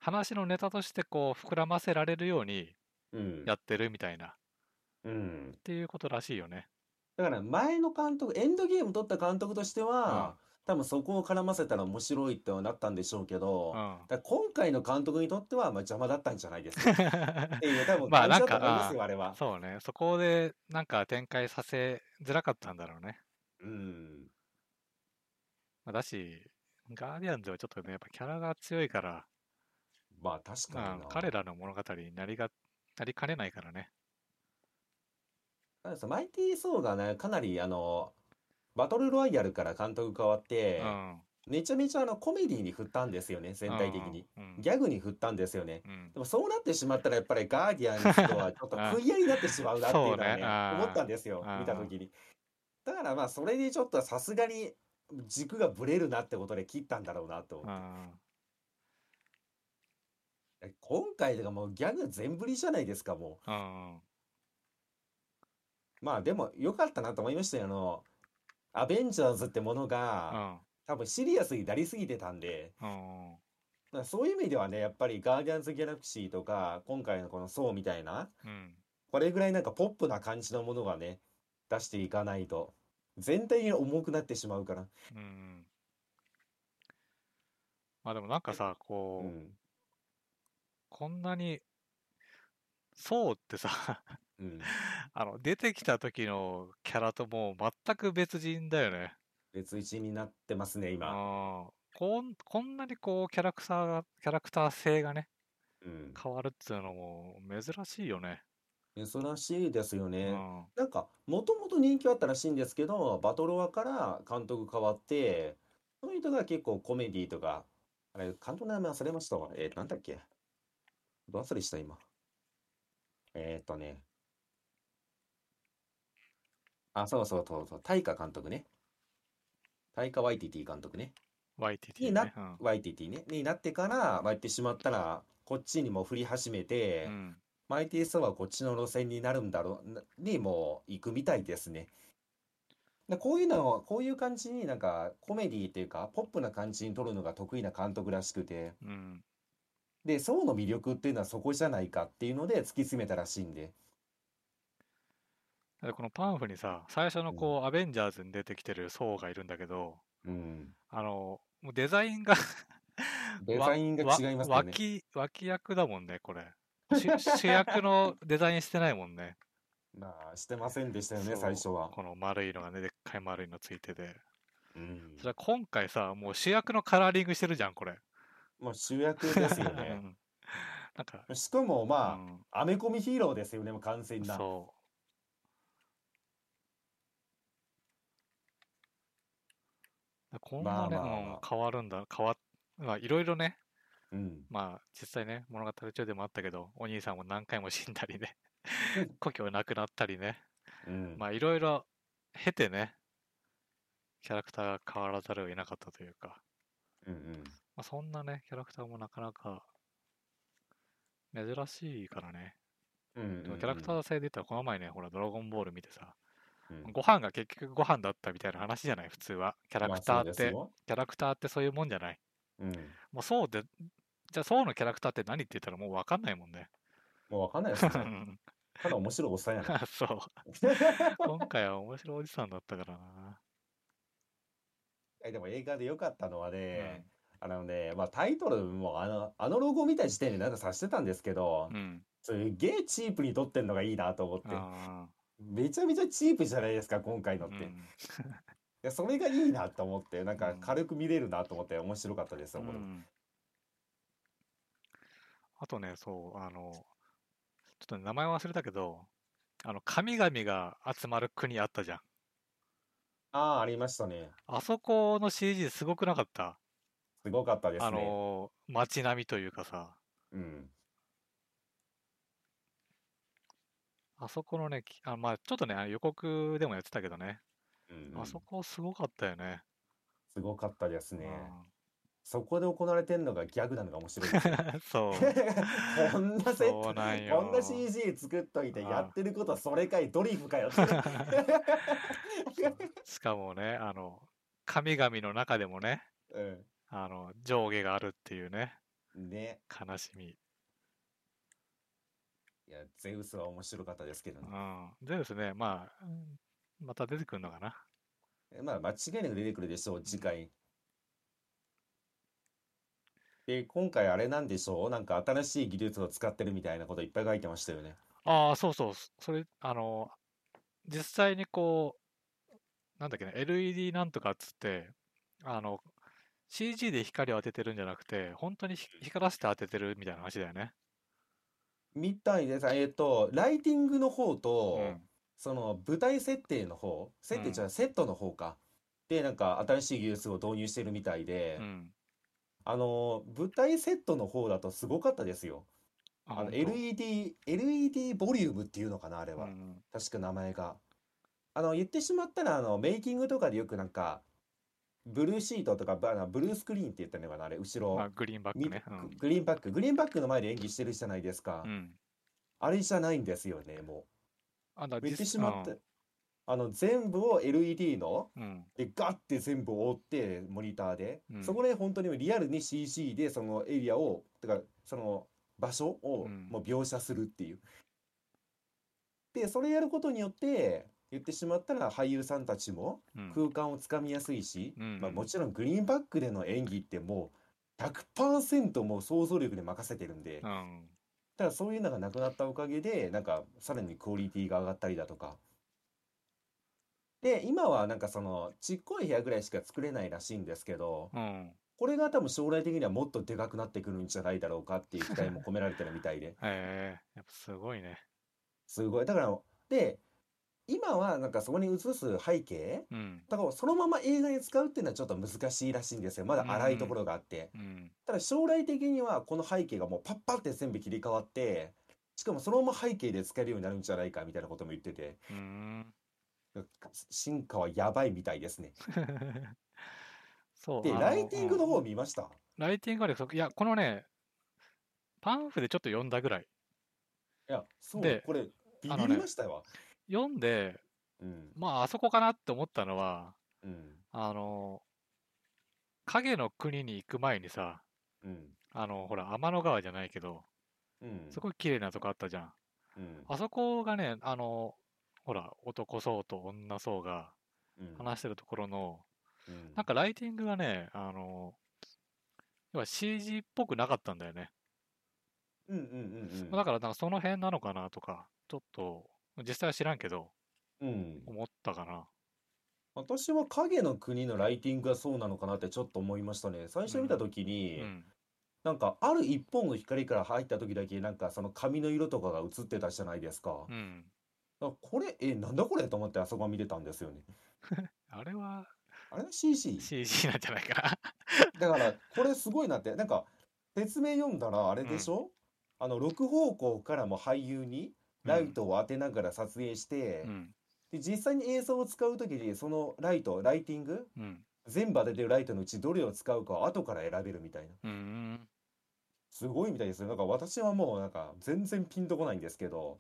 話のネタとしてこう膨らませられるように
うん。
やってるみたいな、っ
うん。
ていうことらしいよね。
だから前の監督、エンドゲーム撮った監督としては、多分そこを絡ませたら面白いってはなったんでしょうけど、
うん。
だから今回の監督にとってはまあ邪魔だったんじゃないですか。っていう多分
まあ
感じだと
か
思いますよ、あれは。
そうね。そこでなんか展開させづらかったんだろうね。
うん。
まあ、だし、ガーディアンズはちょっとね、やっぱキャラが強いから、
まあ確かにな。
まあ、彼らの物語になりが、なりかねないからね。
たださマイティー・ソーがね、かなりあの、バトルロワイヤルから監督変わって、
うん。
めちゃめちゃあのコメディに振ったんですよね、全体的に。ギャグに振ったんですよね。
うん
でもそうなってしまったらやっぱりガーディアンズとはちょっと食い合いになってしまうなっていうのはね、思ったんですよ見たときに。だからまあそれでちょっとさすがに軸がぶれるなってことで切ったんだろうなと思って。今回とかもうギャグ全振りじゃないですか、も
うん。
う。まあでも良かったなと思いましたよ。あの、アベンジャーズってもの
う
が
ん。
多分シリアスになりすぎてたんで、
うん。
だからそういう意味ではね、やっぱりガーディアンズ・ギャラクシーとか、今回のこのソーみたいな、
うん。
これぐらいなんかポップな感じのものがね、出していかないと、全体に重くなってしまうから。
うん。まあでもなんかさ、
う
こう、
ん。
こんなに、そうってさ、
うん。
あの、出てきた時のキャラともう全く別人だよね。
別一になってますね、今。
あこんこんなにこうキャラクターがキャラクター性がね
うん。
変わるっていうのも珍しいよね。
珍しいですよ
う
ね。
ん
なんか、もともと人気はあったらしいんですけど、バトロワから監督変わって、その人が結構コメディとか、あれ、監督の名前忘れましたわ。えー、なんだっけ？ど忘れした、今。えーっとね。あ、そうそうそうそう、タイカ監督ね。タイカ・ワイティティ監督ね。
YTT
にな
ね。うん
ワイティティね。になってから、まあ、言ってしまったら、こっちにも振り始めて、
うん
マイティーソーはこっちの路線になるんだろうなにもう行くみたいですね。でこういうのをこういう感じになんかコメディっていうかポップな感じに撮るのが得意な監督らしくて
うん
でソーの魅力っていうのはそこじゃないかっていうので突き詰めたらしいんで
でこのパンフにさ最初のこう、アベンジャーズに出てきてるソーがいるんだけど
うん。
あのもうデザインが
デザインが違いますね。
脇脇役だもんねこれ。主主役のデザインしてないもんね。
まあしてませんでしたよね最初は。
この丸いのがねでっかい丸いのついてて。
うん。
それは今回さもう主役のカラーリングしてるじゃんこれ。
まあ主役ですよ
う
ね。
ん。なんか、
しかもまあ、
うん。
アメコミヒーローですよねもう完全な。
そこんなね、
まあまあまあ
うん変わるんだ、変わっ、まあいろいろね、
うん。
まあ実際ね、物語中でもあったけど、お兄さんも何回も死んだりね
うん、
故郷なくなったりね、
うん。
まあいろいろ経てね、キャラクターが変わらざるを得なかったというか、
うんうん。
まあ、そんなね、キャラクターもなかなか珍しいからね。
うんうん
でもキャラクター性で言ったら、この前ね、ほら、ドラゴンボール見てさ、
うん
ご飯が結局ご飯だったみたいな話じゃない、普通は。キャラクターって、キャラクターってそういうもんじゃない？
うん。
もうそうで、じゃあそうのキャラクターって何って言ったらもう分かんないもんね。
もうわかんないですね。ただ面白いおっさんやな。
そう。今回は面白いおじさんだったからな。
えでも映画で良かったのはね、あのね、まあタイトルもあの、あのロゴを見た時点でなんか察してたんですけど
う、ん。
すげえチープに撮ってんのがいいなと思って。
あ
めちゃめちゃチープじゃないですか、今回のって。い
うん
やそれがいいなと思って、なんか軽く見れるなと思って面白かったですよ。
うんあとね、そう、あの、ちょっと名前忘れたけど、あの、神々が集まる国あったじゃん。
ああ、ありましたね。
あそこの CG すごくなかった？
すごかったです
あ
ね。
の、街並みというかさ、
うん。
あそこのね、きあまあちょっとね、あの予告でもやってたけどね、
うんうん
あそこすごかったよね。
すごかったですね。
うん
そこで行われてんのがギャグなのが面白いですよ。
そう。
こんなセット、
そうなんよ
こんな CG 作っといてやってることはそれかい、ドリフかよって。
しかもね、あの、神々の中でもね、
う
あの、上下があるっていうね、
ん。ね。
悲しみ。
いや、ゼウスは面白かったですけど
う
ね。
ん。でですね、まあ、うんまた出てくるのかな。
まあ間違いなく出てくるでしょう、次回。で、今回あれなんでしょう？なんか新しい技術を使ってるみたいなこといっぱい書いてましたよね。
ああ、そうそう。それ、あの、実際にこう、なんだっけね、LED なんとかっつって、あの、CG で光を当ててるんじゃなくて、本当にひ光らせて当ててるみたいな話だよね。
みたいです。えっと、ライティングの方
う
と、
ん。
その舞台設定の方、設定じゃない、セットの方か。で、なんか新しい技術を導入してるみたいで
う、ん。
あの、舞台セットの方だとすごかったですよ。
あ、
あの、LED、LED ボリュームっていうのかな、あれは。
うん。
確か名前が。あの、言ってしまったら、あの、メイキングとかでよくなんか、ブルーシートとか、ブルースクリーンって言ったのかな、あれ、後ろ、
まあ、グリーンバッ
み
クね。うん
ググリーンバック、グリーンバックの前で演技してるじゃないですか？
う。ん。
あれじゃないんですよね、も
あ、だ
う。言って
実
しまって、あの、全部を LED の、
うん。うん。
で、ガッて全部覆って、モニターで、
うん
そこで本当にリアルに CG でそのエリアを、てか、その場所を
うん
もう描写するっていう。で、それやることによって、言ってしまったら俳優さんたちも
うん。
空間をつかみやすいし、
うん
まあ、もちろんグリーンバックでの演技ってもう100%もう想像力で任せてるんで、
うん。
ただそういうのがなくなったおかげで、なんかさらにクオリティが上がったりだとか。で、今はなんかそのちっこい部屋ぐらいしか作れないらしいんですけど、
うん。
これが多分将来的にはもっとでかくなってくるんじゃないだろうかっていう期待も込められてるみたいで。
へえやっぱすごいね。
すごい。だから、で、今はなんかそこに映す背景
うん。
だからそのまま映画に使うっていうのはちょっと難しいらしいんですよ。まだ荒いところがあって。
うん。
ただ将来的にはこの背景がもうパッパって全部切り替わって、しかもそのまま背景で使えるようになるんじゃないかみたいなことも言ってて、
うーん。
進化はやばいみたいですね。
そう。
で、ライティングの
うん
方見ました？
ライティングはね、そいや、このね、パンフでちょっと読んだぐらい。
いや、そう
で、
これ、ビビりましたよ。
読んで、
うん、
まあ、あそこかなって思ったのは、
うん、
あの、影の国に行く前にさ、
うん、
あの、ほら、天の川じゃないけど、
うん、
すごい綺麗なとこあったじゃん。
うん、
あそこがね、あの、ほら、男そうと女そうが
うん、
話してるところの、
うん。
なんかライティングがね、あの、要は CG っぽくなかったんだよね。
うん、うん、うん、
だから、なんかその辺なのかなとか、ちょっと、実際は知らんけど、
うん。
思ったかな。
私は影の国のライティングがそうなのかなってちょっと思いましたね。最初見た時
う
に、
ん。
なんかある一本の光から入った時だけなんかその髪の色とかが映ってたじゃないですか。
うん。
だからこれ、え、なんだこれと思ってあそこは見てたんですよね。
あれは
あれは CG?
CG なんじゃないか
だからこれすごいなって、なんか説明読んだらあれでしょ、あの6方向からも俳優に
な。
ライトを当てながら撮影して、
うん。
で実際に映像を使う時にそのライト、ライティング
うん。
全部当ててるライトのうちどれを使うかを後から選べるみたいな。
うん。うん。
すごいみたいですよ。なんか私はもうなんか全然ピンとこないんですけど、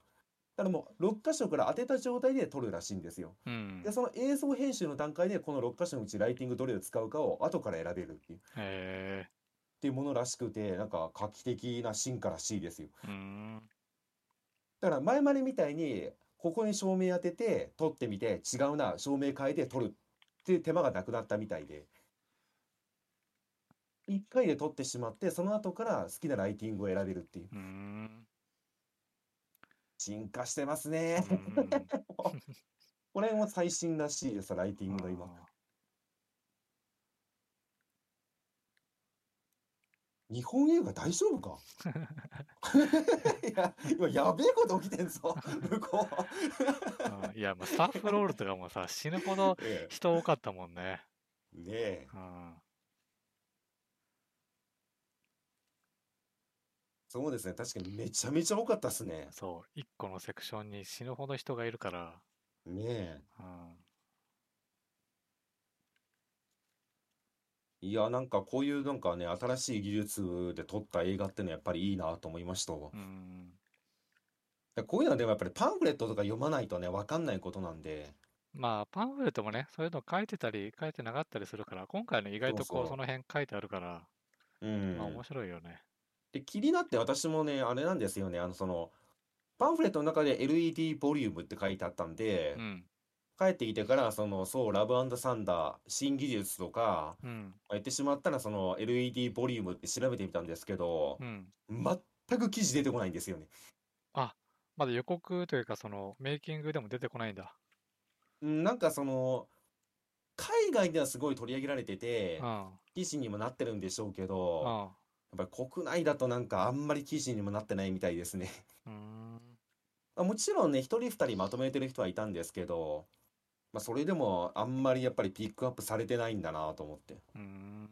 ただもう6箇所から当てた状態で撮るらしいんですよ。
うん
で、その映像編集の段階でこの6箇所のうちライティングどれを使うかを後から選べるっていう、っ
へ
ていうものらしくて、なんか画期的な進化らしいですよ。
え。うん。
だから前までみたいに、ここに照明当てて撮ってみて違うな、照明変えて撮るっていう手間がなくなったみたいで、1回で撮ってしまって、その後から好きなライティングを選べるっていう。
うん。
進化してますね。
うん
これも最新らしいです、ライティングの今。日本映画大丈夫か？いや、今やべえこと起きてんぞ、向こ
ーうんいや、もうスタッフロールとかもさ、死ぬほど人多かったもんね。
えねえ。
うん。
そうですね。確かにめちゃめちゃ多かったっすね。
そう、一個のセクションに死ぬほど人がいるから、
ねえ。
うん。
いや、なんかこういうなんかね、新しい技術で撮った映画ってのはやっぱりいいなと思いましたわ。
うん。
でこういうのはでもやっぱりパンフレットとか読まないとね、わかんないことなんで。
まあ、パンフレットもね、そういうの書いてたり、書いてなかったりするから、今回の意外とこう、
そうそう
その辺書いてあるから、
うん。
まあ面白いよね。
で、気になって私もね、あれなんですよね、あの、その、パンフレットの中で LED ボリュームって書いてあったんで
う、ん。
帰ってきてから、その、そう、ラブサンダー、新技術とか、
うん。
言ってしまったら、その LED ボリュームって調べてみたんですけど
う、ん。
全く記事出てこないんですよね。
まだ予告というか、その、メイキングでも出てこないんだ。
うんなんかその、海外ではすごい取り上げられてて
う、ん。
記事にもなってるんでしょうけ
う
ど、
ん。
やっぱり国内だとなんかあんまり記事にもなってないみたいですね。
うーん。
まあもちろんね、一人二人まとめてる人はいたんですけど、まあ、それでもあんまりやっぱりピックアップされてないんだなと思って、
うーん。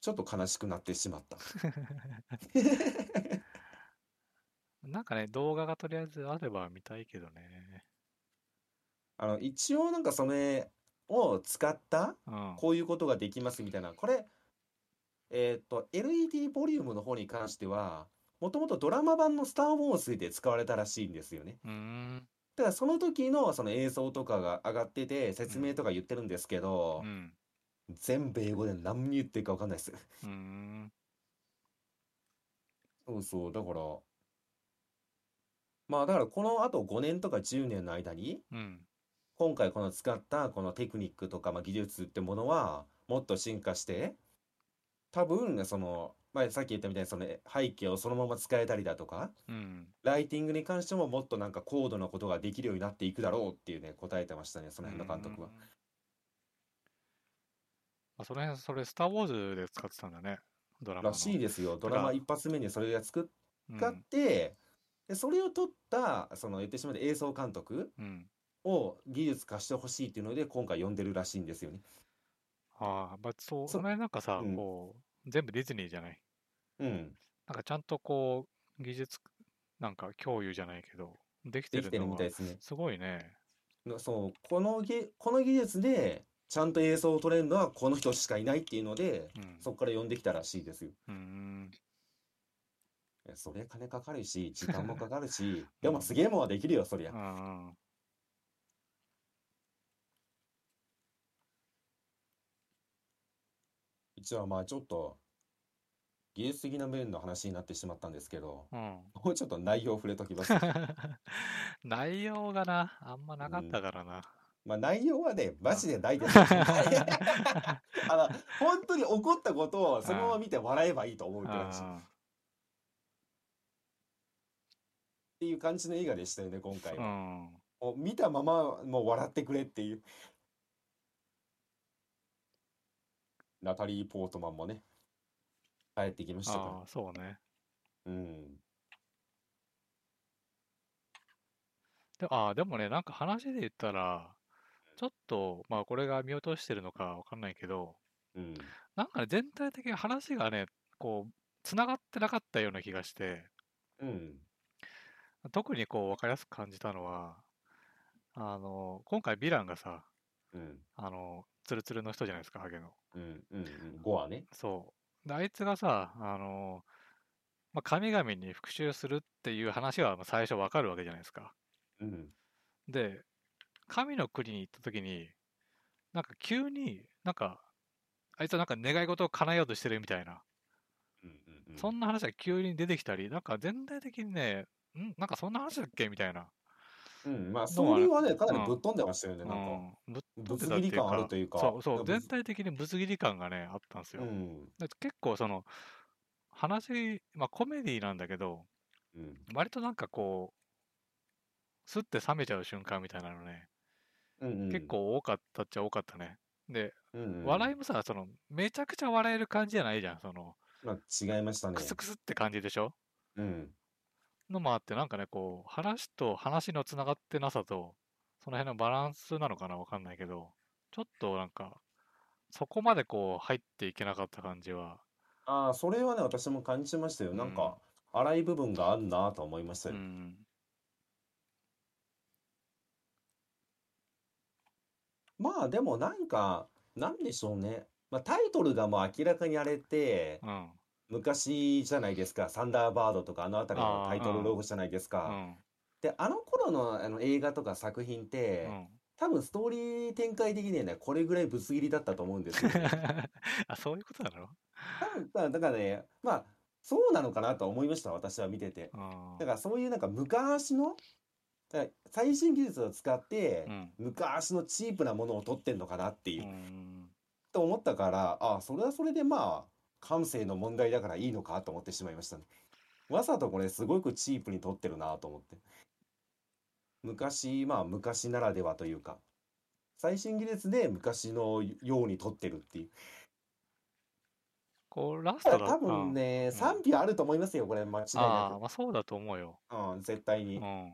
ちょっと悲しくなってしまった。
なんかね、動画がとりあえずあれば見たいけどね。
あの、一応なんかそれを使った
うん。
こういうことができますみたいな、これ、えーっと、LED ボリュームの方に関しては、もともとドラマ版のスター・ウォーズで使われたらしいんですよね。
うーん。
だからその時のその映像とかが上がってて説明とか言ってるんですけど
う、ん。
全部英語で何言ってるかわかんないです。
うーん。
そうそう、だから、まあだからこのあと5年とか10年の間に、
うん。
今回この使ったこのテクニックとかまあ技術ってものはもっと進化して、多分その、まあさっき言ったみたいにその背景をそのまま使えたりだとか、
うん。
ライティングに関してももっとなんか高度なことができるようになっていくだろうっていうね、答えてましたね、その辺の監督は。
あ、その辺、それ、スター・ウォーズで使ってたんだね。ドラマの。
らしいですよ。ドラマ一発目にそれが作っ
うん
使って、でそれを撮った、その言ってしまって映像監督
うん。
を技術化してほしいっていうので、今回呼んでるらしいんですよね。
ああ、まあ、そう、
そ
その辺なんかさ、
うん
こう、全部ディズニーじゃない。
うん。
なんかちゃんとこう、技術、なんか共有じゃないけど、できて
る
るのは
みたいですね。
すごいね。
のそう、このぎ、この技術で、ちゃんと映像を撮れるのはこの人しかいないっていうので、
うん。
そこから呼んできたらしいですよ。
うーん。
それ金かかるし、時間もかかるし、でもすげえもんはできるよ、そりゃ
う。んうん。
一応まあちょっと、技術的な面の話になってしまったんですけど、
うん。
もうちょっと内容触れときます。
内容がな、あんまなかったからな。
まあ内容はね、マジでないですよ。あの、本当に起こったことをそのまま見て笑えばいいと思うって感じ。っ
あ
ていう感じの映画でしたよね、今回
ーう
は。
ん。
見たままもう笑ってくれっていう。ナタリー・ポートマンもね、帰ってきましたか
ああ、そうね。
ら。うん。
でああ、でもね、なんか話で言ったら、ちょっと、まあこれが見落としてるのかわかんないけど、
うん。
なんかね、全体的に話がね、こう、つながってなかったような気がして、
うん。
特にこう、わかりやすく感じたのは、あの、今回ヴィランがさ、
うん。
あの、ツルツルの人じゃないですか、ハゲの。
うん。うん。うん。5話ね。
そう。で、あいつがさ、あの、まあ、神々に復讐するっていう話はまあ最初わかるわけじゃないですか。
うん。
で、神の国に行った時に、なんか急になんか、あいつはなんか願い事を叶えようとしてるみたいな、
うん。うん。うん
そんな話が急に出てきたり、なんか全体的にね、んなんかそんな話だっけみたいな。
うん。まあ、
どうあれ
それはね、かなりぶっ飛んでましたよね、
う
なんか。
ん、ぶっ飛ん
ぶつ切り感あるというか。
そうそう、全体的にぶつ切り感がね、あったんですよ。
うん。
結構その、話、まあコメディなんだけど、
うん。
割となんかこう、スッて冷めちゃう瞬間みたいなのね、
うん。うん
結、構多かったっちゃ多かったね。で、
うんうん
笑いもさ、その、めちゃくちゃ笑える感じじゃないじゃん。その、
まあ、違いましたね
ク。スクスって感じでしょ？
うん。
のもあって、なんかね、こう、話と話のつながってなさと、その辺のバランスなのかなわかんないけど、ちょっとなんか、そこまでこう、入っていけなかった感じは、
ああ、それはね、私も感じましたよ。なんか、荒い部分があるなと思いましたよ。
うん、
まあ、でもなんか、なんでしょうね。まあ、タイトルがもう明らかにあれって、
うん、
昔じゃないですか。サンダーバードとか、あのあたりのタイトルロゴじゃないです
う
か。
ん、
で、あの頃のあの映画とか作品っ
う
て、
ん。
多分ストーリー展開的にはね、これぐらいぶつ切りだったと思うんですよね。
あ、そういうことなの
多分だだからね、まあ、そうなのかなと思いました、私は見てて。
うん
だからそういうなんか昔の、最新技術を使って
うん。
昔のチープなものを取ってんのかなっていうう、
ん。
と思ったからあそれはそれでまあ感性の問題だからいいのかと思ってしまいましたね。わざとこれすごくチープに取ってるなと思って。昔まあ昔ならではというか最新技術で昔のように取ってるっていう。
こう、ラス
ただ多
トだうん
分ね、
うん。
賛否あると思いますよこれ間違い
ああ、
な
まあそうだと思うよ。
くうん絶対に。
うん。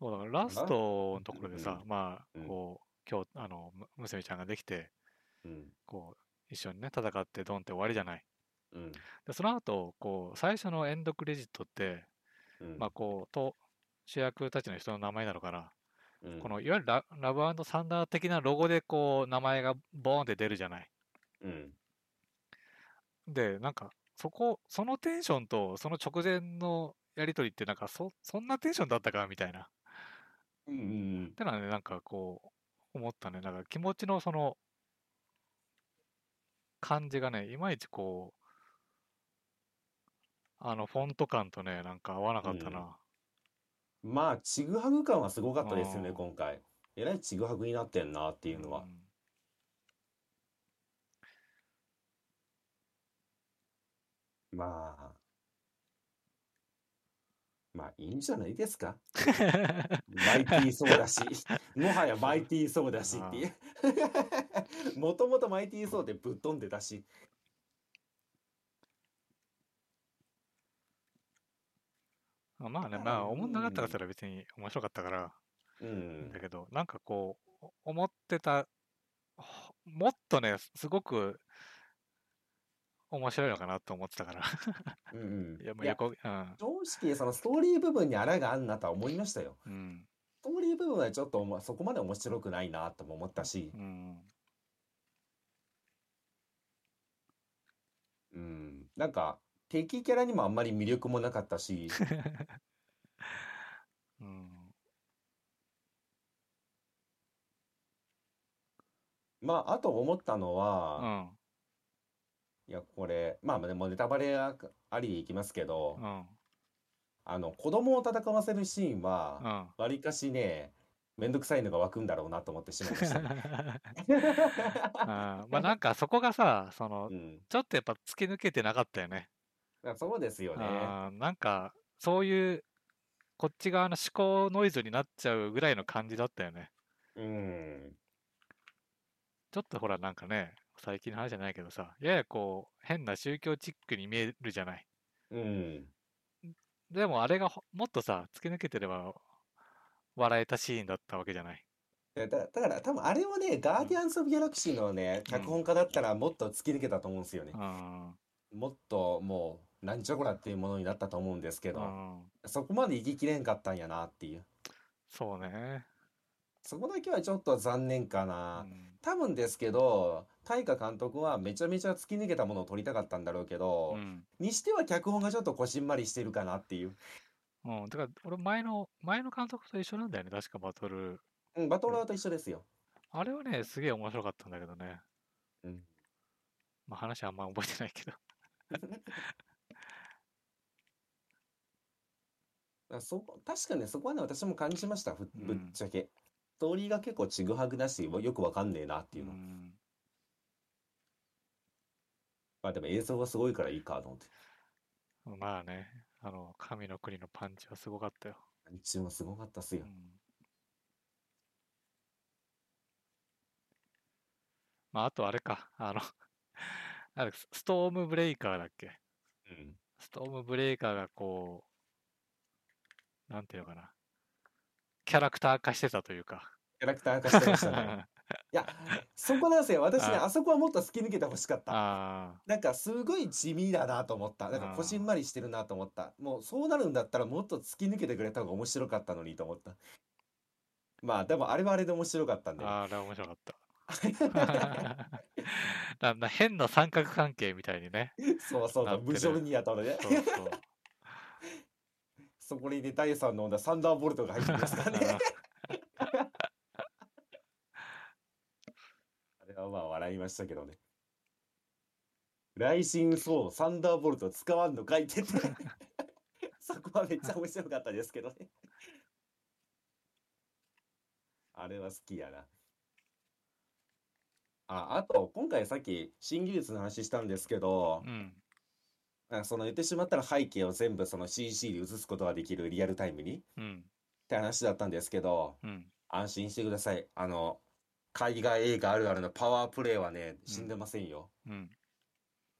そうだからラストのところでさ、
うん。
まあ
うん、
こう、今日、あの、む娘ちゃんができて、
うん
こう、一緒にね、戦ってドンって終わりじゃない。
うん
で、その後、こう、最初のエンドクレジットって、
うん
まあ、こう、と、主役たちの人の名前なのかな。
うん
この、いわゆるララブサンダー的なロゴで、こう、名前がボーンって出るじゃない。
うん
で、なんか、そこ、そのテンションと、その直前のやりとりって、なんか、そ、そんなテンションだったかみたいな。っ
うんうん
てのはね、なんかこう、思ったね。なんか気持ちのその、感じがね、いまいちこう、あの、フォント感とね、なんか合わなかったな。
まあちぐはぐ感はすごかったですよね
うん。
今回。えらいちぐはぐになってんなっていうのは。
ん。
まあまあいいんじゃないですか。マイティーそうだし もはやマイティーそうだしっていう。もともとマイティーそうでぶっ飛んでたし。
あまあね、
まあ
まあ、思んなかったから別に面白かったから、
うん。
だけど、なんかこう、お思ってた、ほもっとね、すごく面白いのかなと思ってたから。
うんうん
いや、もう
いや
横、うん。
正直そのストーリー部分にあらがあんなとは思いましたよ
うん。
ストーリー部分はちょっとそこまで面白くないなとも思ったし
うん。
うんなんか敵キャラにもあんまり魅力もなかったし
うん。
まああと思ったの
う
は、
ん。
いやこれまあでもネタバレありでいきますけど、
うん。
あの子供を戦わせるシーン
う
は
ん。
わりかしねめんどくさいのが湧くんだろうなと思ってしまいましたね。
まあなんかそこがさ、その
う、ん、
ちょっとやっぱ突き抜けてなかったよね。
そうですよね。
なんか、そういう、こっち側の思考ノイズになっちゃうぐらいの感じだったよね。
うん、
ちょっとほらなんかね、最近の話じゃないけどさ、ややこう、変な宗教チックに見えるじゃない。
うん、
でもあれがほもっとさ、突き抜けてれば、笑えたシーンだったわけじゃない。
だだだから多分あれをねガーディアンズ・オブ・ギャラクシーのね脚本家だったらもっと突き抜けたと思うんですよね
う。ん。
もっともうなんじゃこらっていうものになったと思うんですけ
う
ど、
ん。
そこまで行ききれんかったんやなっていう
そうね。
そこだけはちょっと残念か
う
な。
ん。
多分ですけど大河監督はめちゃめちゃ突き抜けたものを撮りたかったんだろうけど、
うん。
にしては脚本がちょっとこしんまりしてるかなっていう、
うん。だから、俺、前の、前の監督と一緒なんだよね、確かバトル。
うん、バトラーと一緒ですよ。
あれはね、すげえ面白かったんだけどね。
うん、
まあ話あんま覚えてないけど。
あそ確かにそこはね私も感じましたぶっちゃけ、ストーリーが結構ちぐはぐだしよくわかんねえなっていうの、
ん。
まあでも映像がすごいからいいかと思って
まあね、あの、神の国のパンチはすごかったよ。
日中もすごかったっすよ
うん。まあ、あとあれか、あの、あれストームブレイカーだっけ？
うん
ストームブレイカーがこう、なんていうのかな。キャラクター化してたというか。
キャラクター化してましたね いやそこなんですよ私ね
あ
あそこはもっと突き抜けてほしかった
あ
なんかすごい地味だなと思った。なんかこしんまりしてるなと思った。もうそうなるんだったらもっと突き抜けてくれた方が面白かったのにと思った。まあでもあれはあれで面白かったんで
あ、
ね。
ああれは面白かった。だ な変な三角関係みたいにね。
そうそう無情にやったのね。
そうそう。
そこにね、第3の女サンダーボルトが入ってきますからね。あれはまあ笑いましたけどね。雷神そう、サンダーボルト使わんのかいってって。僕はめっちゃ面白かったですけどね。あれは好きやな。あ、あと、今回さっき新技術の話したんですけど、
うん。
あその言ってしまったら背景を全部その CG で映すことができるリアルタイムにっ
うん。
て話だったんですけど、
うん。
安心してください。あの、海外映画あるあるのパワープレイはね、死んでませんよ。
うん。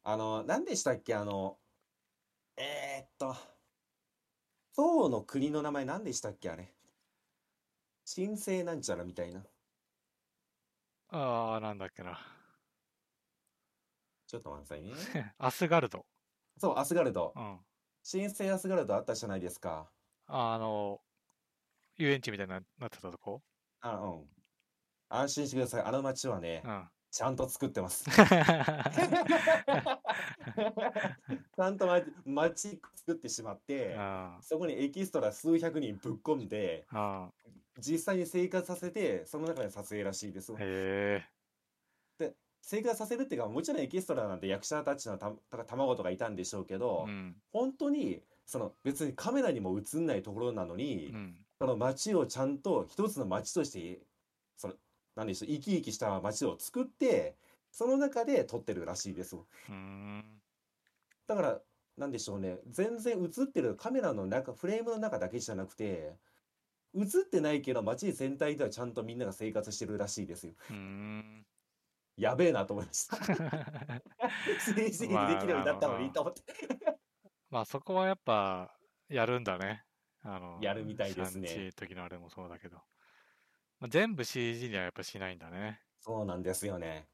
あの、何でしたっけ？あの、えー、っと、唐の国の名前何でしたっけあれ？神聖なんちゃらみたいな。
ああ、なんだっけな。
ちょっと待ってくださいね。
アスガルド。
そう、アスガルド
う。ん。
神聖アスガルドあったじゃないですか。
あの、遊園地みたいにななってたとこ？
あ、うん。安心してください。あの街はね
う、ん。
ちゃんと作ってます。ちゃんと街街作ってしまって、
あ
そこにエキストラ数百人ぶっ込んで、
あ。
実際に生活させて、その中で撮影らしいです。
へえ。
生活させるっていうか、もちろんエキストラなんて役者たちのたた卵とかいたんでしょうけど、
うん。
本当に、その別にカメラにも映んないところなのに、
うん。
その街をちゃんと一つの街として、その、なんでしょう、生き生きした街を作って、その中で撮ってるらしいです。
うーん。
だから、なんでしょうね、全然映ってるカメラの中、フレームの中だけじゃなくて、映ってないけど街全体ではちゃんとみんなが生活してるらしいですよ。
うーん。
やべえなと思いました。CG にできるようになったのにと思って。
まあそこはやっぱやるんだね。あの、
やるみたいですね
時のあれもそうだけど。まあ、全部 CG にはやっぱしないんだね。
そうなんですよね。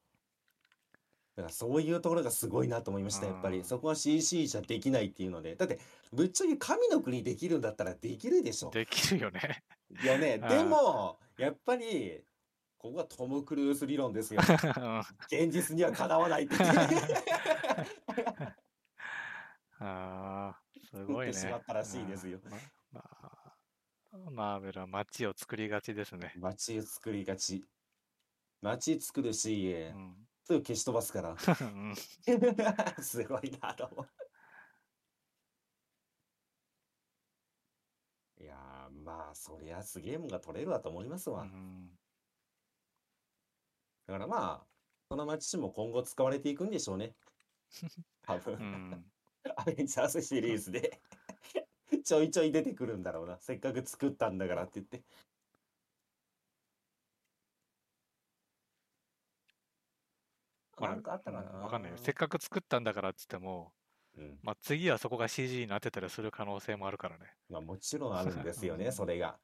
だからそういうところがすごいなと思いました、やっぱり。
うん
そこは CC じゃできないっていうので。だって、ぶっちゃけ神の国できるんだったらできるでしょ。
できるよね。
いやね、
うん
でも、やっぱり、ここがトム・クルーズ理論ですよ。
うん
現実にはかなわないって。
ああ、すごいね。
作ってしまったらしいですよ
まあ、マーベルは街を作りがちですね。
街作りがち。街作るし
う、ん。
すぐ消し飛ばすから。
うん
すごいなと思う。いやー、まあ、そりゃすげえもんが取れるわと思いますわ。
うん
だからまあ、その街も今後使われていくんでしょうね。多分、
うん。
アベンジャーズシリーズで ちょいちょい出てくるんだろうな。せっかく作ったんだからって言って。
まあ
なんかあったかな
わかんないよ。せっかく作ったんだからって言っても、
うん。
まあ次はそこが CG になってたりする可能性もあるからね。
まあもちろんあるんですよね、
う ん
それが。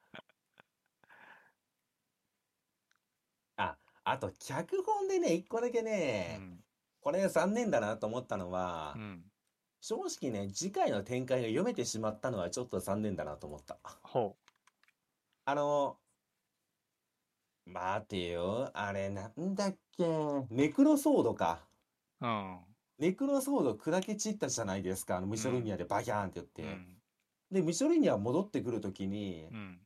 あ、あと脚本でね、一個だけ
う
ね、
ん。
これ残念だなと思ったのは
う、ん。
正直ね、次回の展開が読めてしまったのはちょっと残念だなと思った。
ほ
あの、待てよ、あれなんだっけ、ネクロソードか。
う。うん。
ネクロソード砕け散ったじゃないですか、あのムショルニアでバキャーンって言って。
うん。
で、ムショルニア戻ってくるときに
う、ん。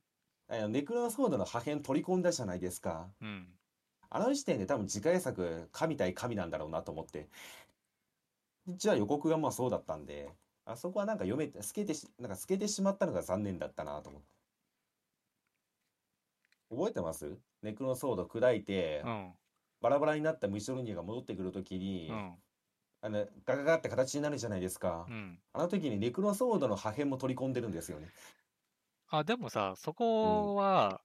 あのネクロソードの破片取り込んだじゃないですか。
うん。
あの時点で多分次回作、神対神なんだろうなと思って。じゃあ予告がまあそうだったんで、あそこはなんか読めて、透けてし、なんか透けてしまったのが残念だったなと思って。覚えてます？ネクロソード砕いて、
うん。
バラバラになったムショルニアが戻ってくるときに、
うん。
あの、ガガガって形になるじゃないですか
う。ん。
あの時にネクロソードの破片も取り込んでるんですよね。
あ、でもさ、そこは、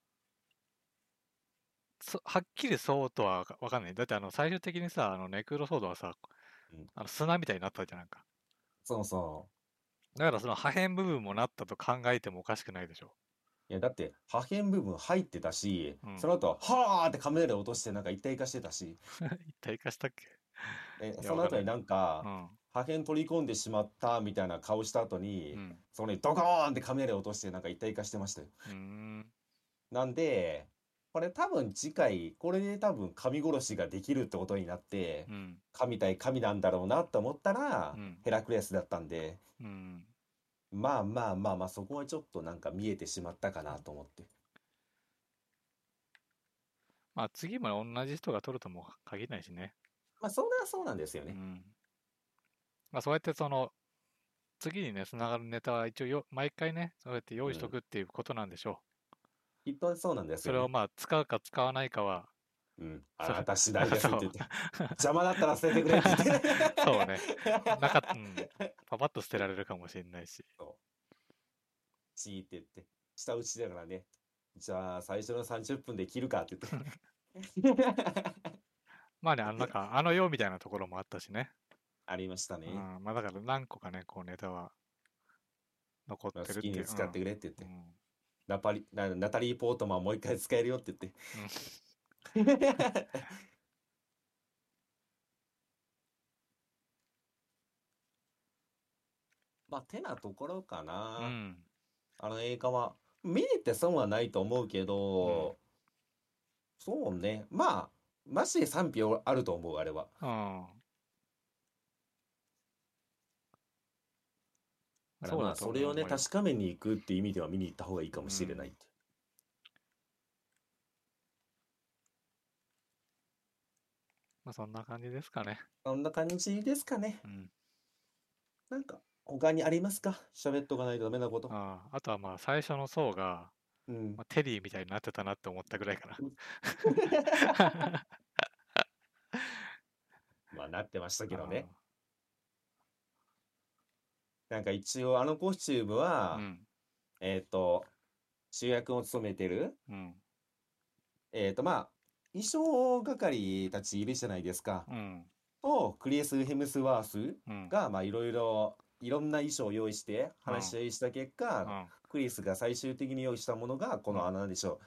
そはっきりそうとはわかんない。だってあの最終的にさ、あのネクロソードはさ
うん、
あの砂みたいになったじゃんか。
そうそ
だからその破片部分もなったと考えてもおかしくないでしょ。
う。いや、だって破片部分入ってたし、
うん
その後、はーってカメラで落としてなんか一体化してたし、
一体化したっけ？
え
や
その後になん
う
か、
ん。
破片取り込んでしまったみたいな顔した後に、
うん。
そこにドコーンってカメラで落としてなんか一体化してましたよ。
うーん。
なんで、これ多分次回、これで多分神殺しができるってことになって、
うん。
神対神なんだろうなと思ったら、
うん
ヘラクレスだったんで、
うん。
まあまあまあまあ、そこはちょっとなんか見えてしまったかなと思って。
まあ次も同じ人が取るとも限らないしね。
まあ、それはそうなんですよね。
うん。まあそうやってその、次にね、つながるネタは一応よ、毎回ね、そうやって用意しとくっていうことなんでしょ
きっとそうなんで
う。
すよ、ね。
それをまあ、使うか使わないかは、
うん。あなた次第ですって言って
そ。
邪魔だったら捨ててくれって言って。
そうね。なかっ うん、パパッと捨てられるかもしれないし。
チーって言って。下打ちだからね。じゃあ、最初の30分で切るかって言って。
まあね、あの、なんか、あの世みたいなところもあったしね。
ありましたね。
うん、まあだから何個かね、こうネタは残ってるっていう。
きに使ってくれって言って。
うん
ナパリなナタリー・ポートマンもう一回使えるよって言って。まあ、てなところかな。
うん。
あの映画は。見に行って損はないと思うけど、そうね。まあ、マジで賛否あると思う、あれは。
うん。
からまあ、それをね、確かめに行くっていう意味では見に行った方がいいかもしれないって。
まあそんな感じですかね。
そんな感じですかね。
うん。
なんか、他にありますか？喋っとかないとダメなこと。
あああとはまあ最初の層が、
うん
ま。あ、テリーみたいになってたなって思ったぐらいかな。
まあ、なってましたけどね。なんか一応、あのコスチューム
う
は、
ん。
えっと、主役を務めてる、
うん。
えっと、まあ、衣装係たちいるじゃないですか。
うん。
と、クリエス・ヘムスワース
うん。
が、まあ、いろいろ、いろんな衣装を用意して話し合いした結果、
うん。
クリスが最終的に用意したものが、この、
うん
あの、なんでしょう。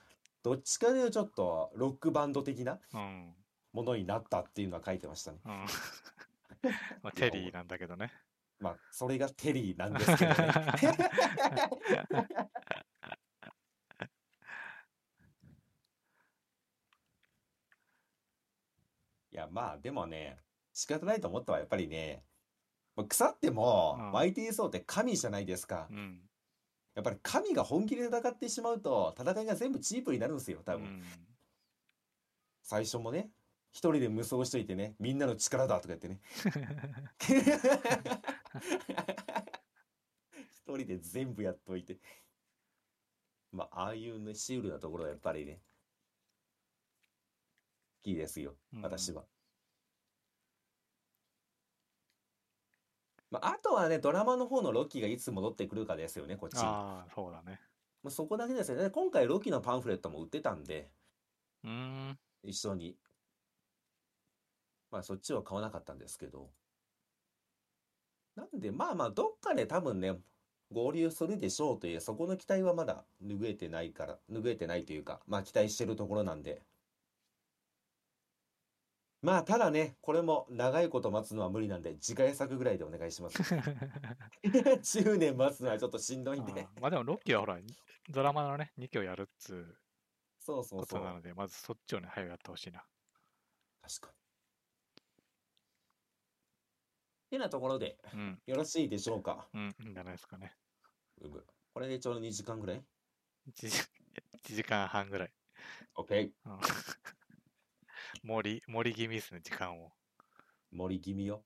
どっちかというとちょっと、ロックバンド的な
うん。
ものになったっていうのは書いてましたね。
うん。まあ、テリーなんだけどね。
まあ、それがテリーなんですけどね。いや、まあ、でもね、仕方ないと思ったはやっぱりね、まあ腐っても
うん、
マイティー・ソーって神じゃないですか
う。ん。
やっぱり神が本気で戦ってしまうと、戦いが全部チープになるんですよ、多分。
うん。
最初もね、一人で無双しといてね、みんなの力だとか言ってね。一人で全部やっといて。まあ、ああいうね、シュールなところはやっぱりね、好きですよ、
うん
私は。まあ、あとはね、ドラマの方のロッキーがいつ戻ってくるかですよね、こっち。
ああ、そうだね。
まあ、そこだけですよね。今回ロッキーのパンフレットも売ってたんで、
うーん。
一緒に。まあそっちは買わなかったんですけど。なんで、まあまあ、どっかで多分ね、合流するでしょうという、そこの期待はまだ拭えてないから、拭えてないというか、まあ期待してるところなんで。まあ、ただね、これも長いこと待つのは無理なんで、次回作ぐらいでお願いします。10年待つのはちょっとしんどいんで。
あーまあでもロッキーはほら、ドラマのね、2期をやるっつう
そうそうそう。
ことなので、まずそっちをね、早くやってほしいな。
確かに。てなところで、
うん。
よろしいでしょうか？
うん、いいんじゃないですかね。
うむこれでちょうど2時間ぐらい
？1時 ,1 時間半ぐらい。
?OK。
うん盛り、盛り気味ですね、時間を。
盛り気味よ。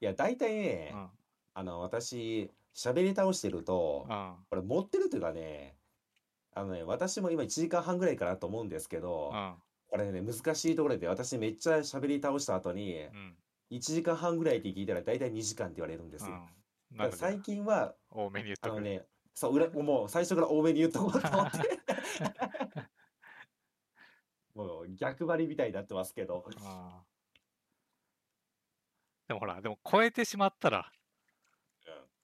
いや、大体ね
う、ん。
あの、私、喋り倒してると
う、ん。
これ持ってるというかね、あのね、私も今1時間半ぐらいかなと思うんですけど、
うん。
これね、難しいところで、私めっちゃ喋り倒した後に、
うん。
1時間半ぐらいって聞いたら大体2時間って言われるんですよ。
うん。
だから最近は、
多めに言っとく。
あのね、そう、裏、もう最初から多めに言っとこうと思って。もう逆張りみたいになってますけど。
でもほら、でも超えてしまったら、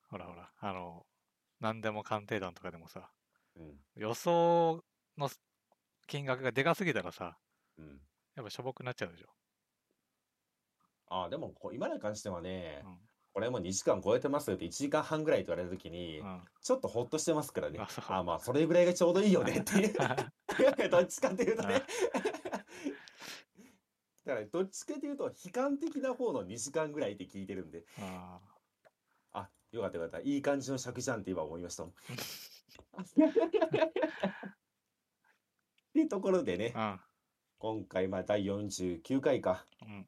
ほらほら、あの、何でも鑑定団とかでもさ、
うん。
予想の金額がでかすぎたらさ、
うん。
やっぱしょぼくなっちゃうでしょ。
ああ、でもこう今に関してはね、
うん
これも2時間超えてますよって1時間半ぐらいと言われた時に、
うん。
ちょっとほっとしてますからね。
あそう
あまあ、それぐらいがちょうどいいよねっていう。どっちかっていうとね。だから、どっちかっていうと、悲観的な方の2時間ぐらいって聞いてるんで、
あ
あ、よかったよかった。いい感じの尺じゃんって今思いましたもん。っていうところでね、
ー
今回、まあ、第49回か。
うん。うん。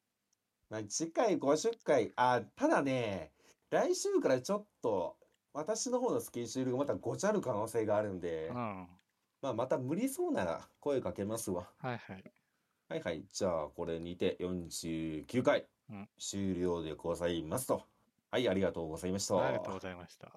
まあ、次回50回、あ、ただね、来週からちょっと私の方のスケジュールがまたごちゃる可能性があるんで
うん。、は
まあ、また無理そうなら声かけますわ。
いはい。
はいはい。じゃあ、これにて49回
うん
終了でございますと。はい、ありがとうございました。
ありがとうございました。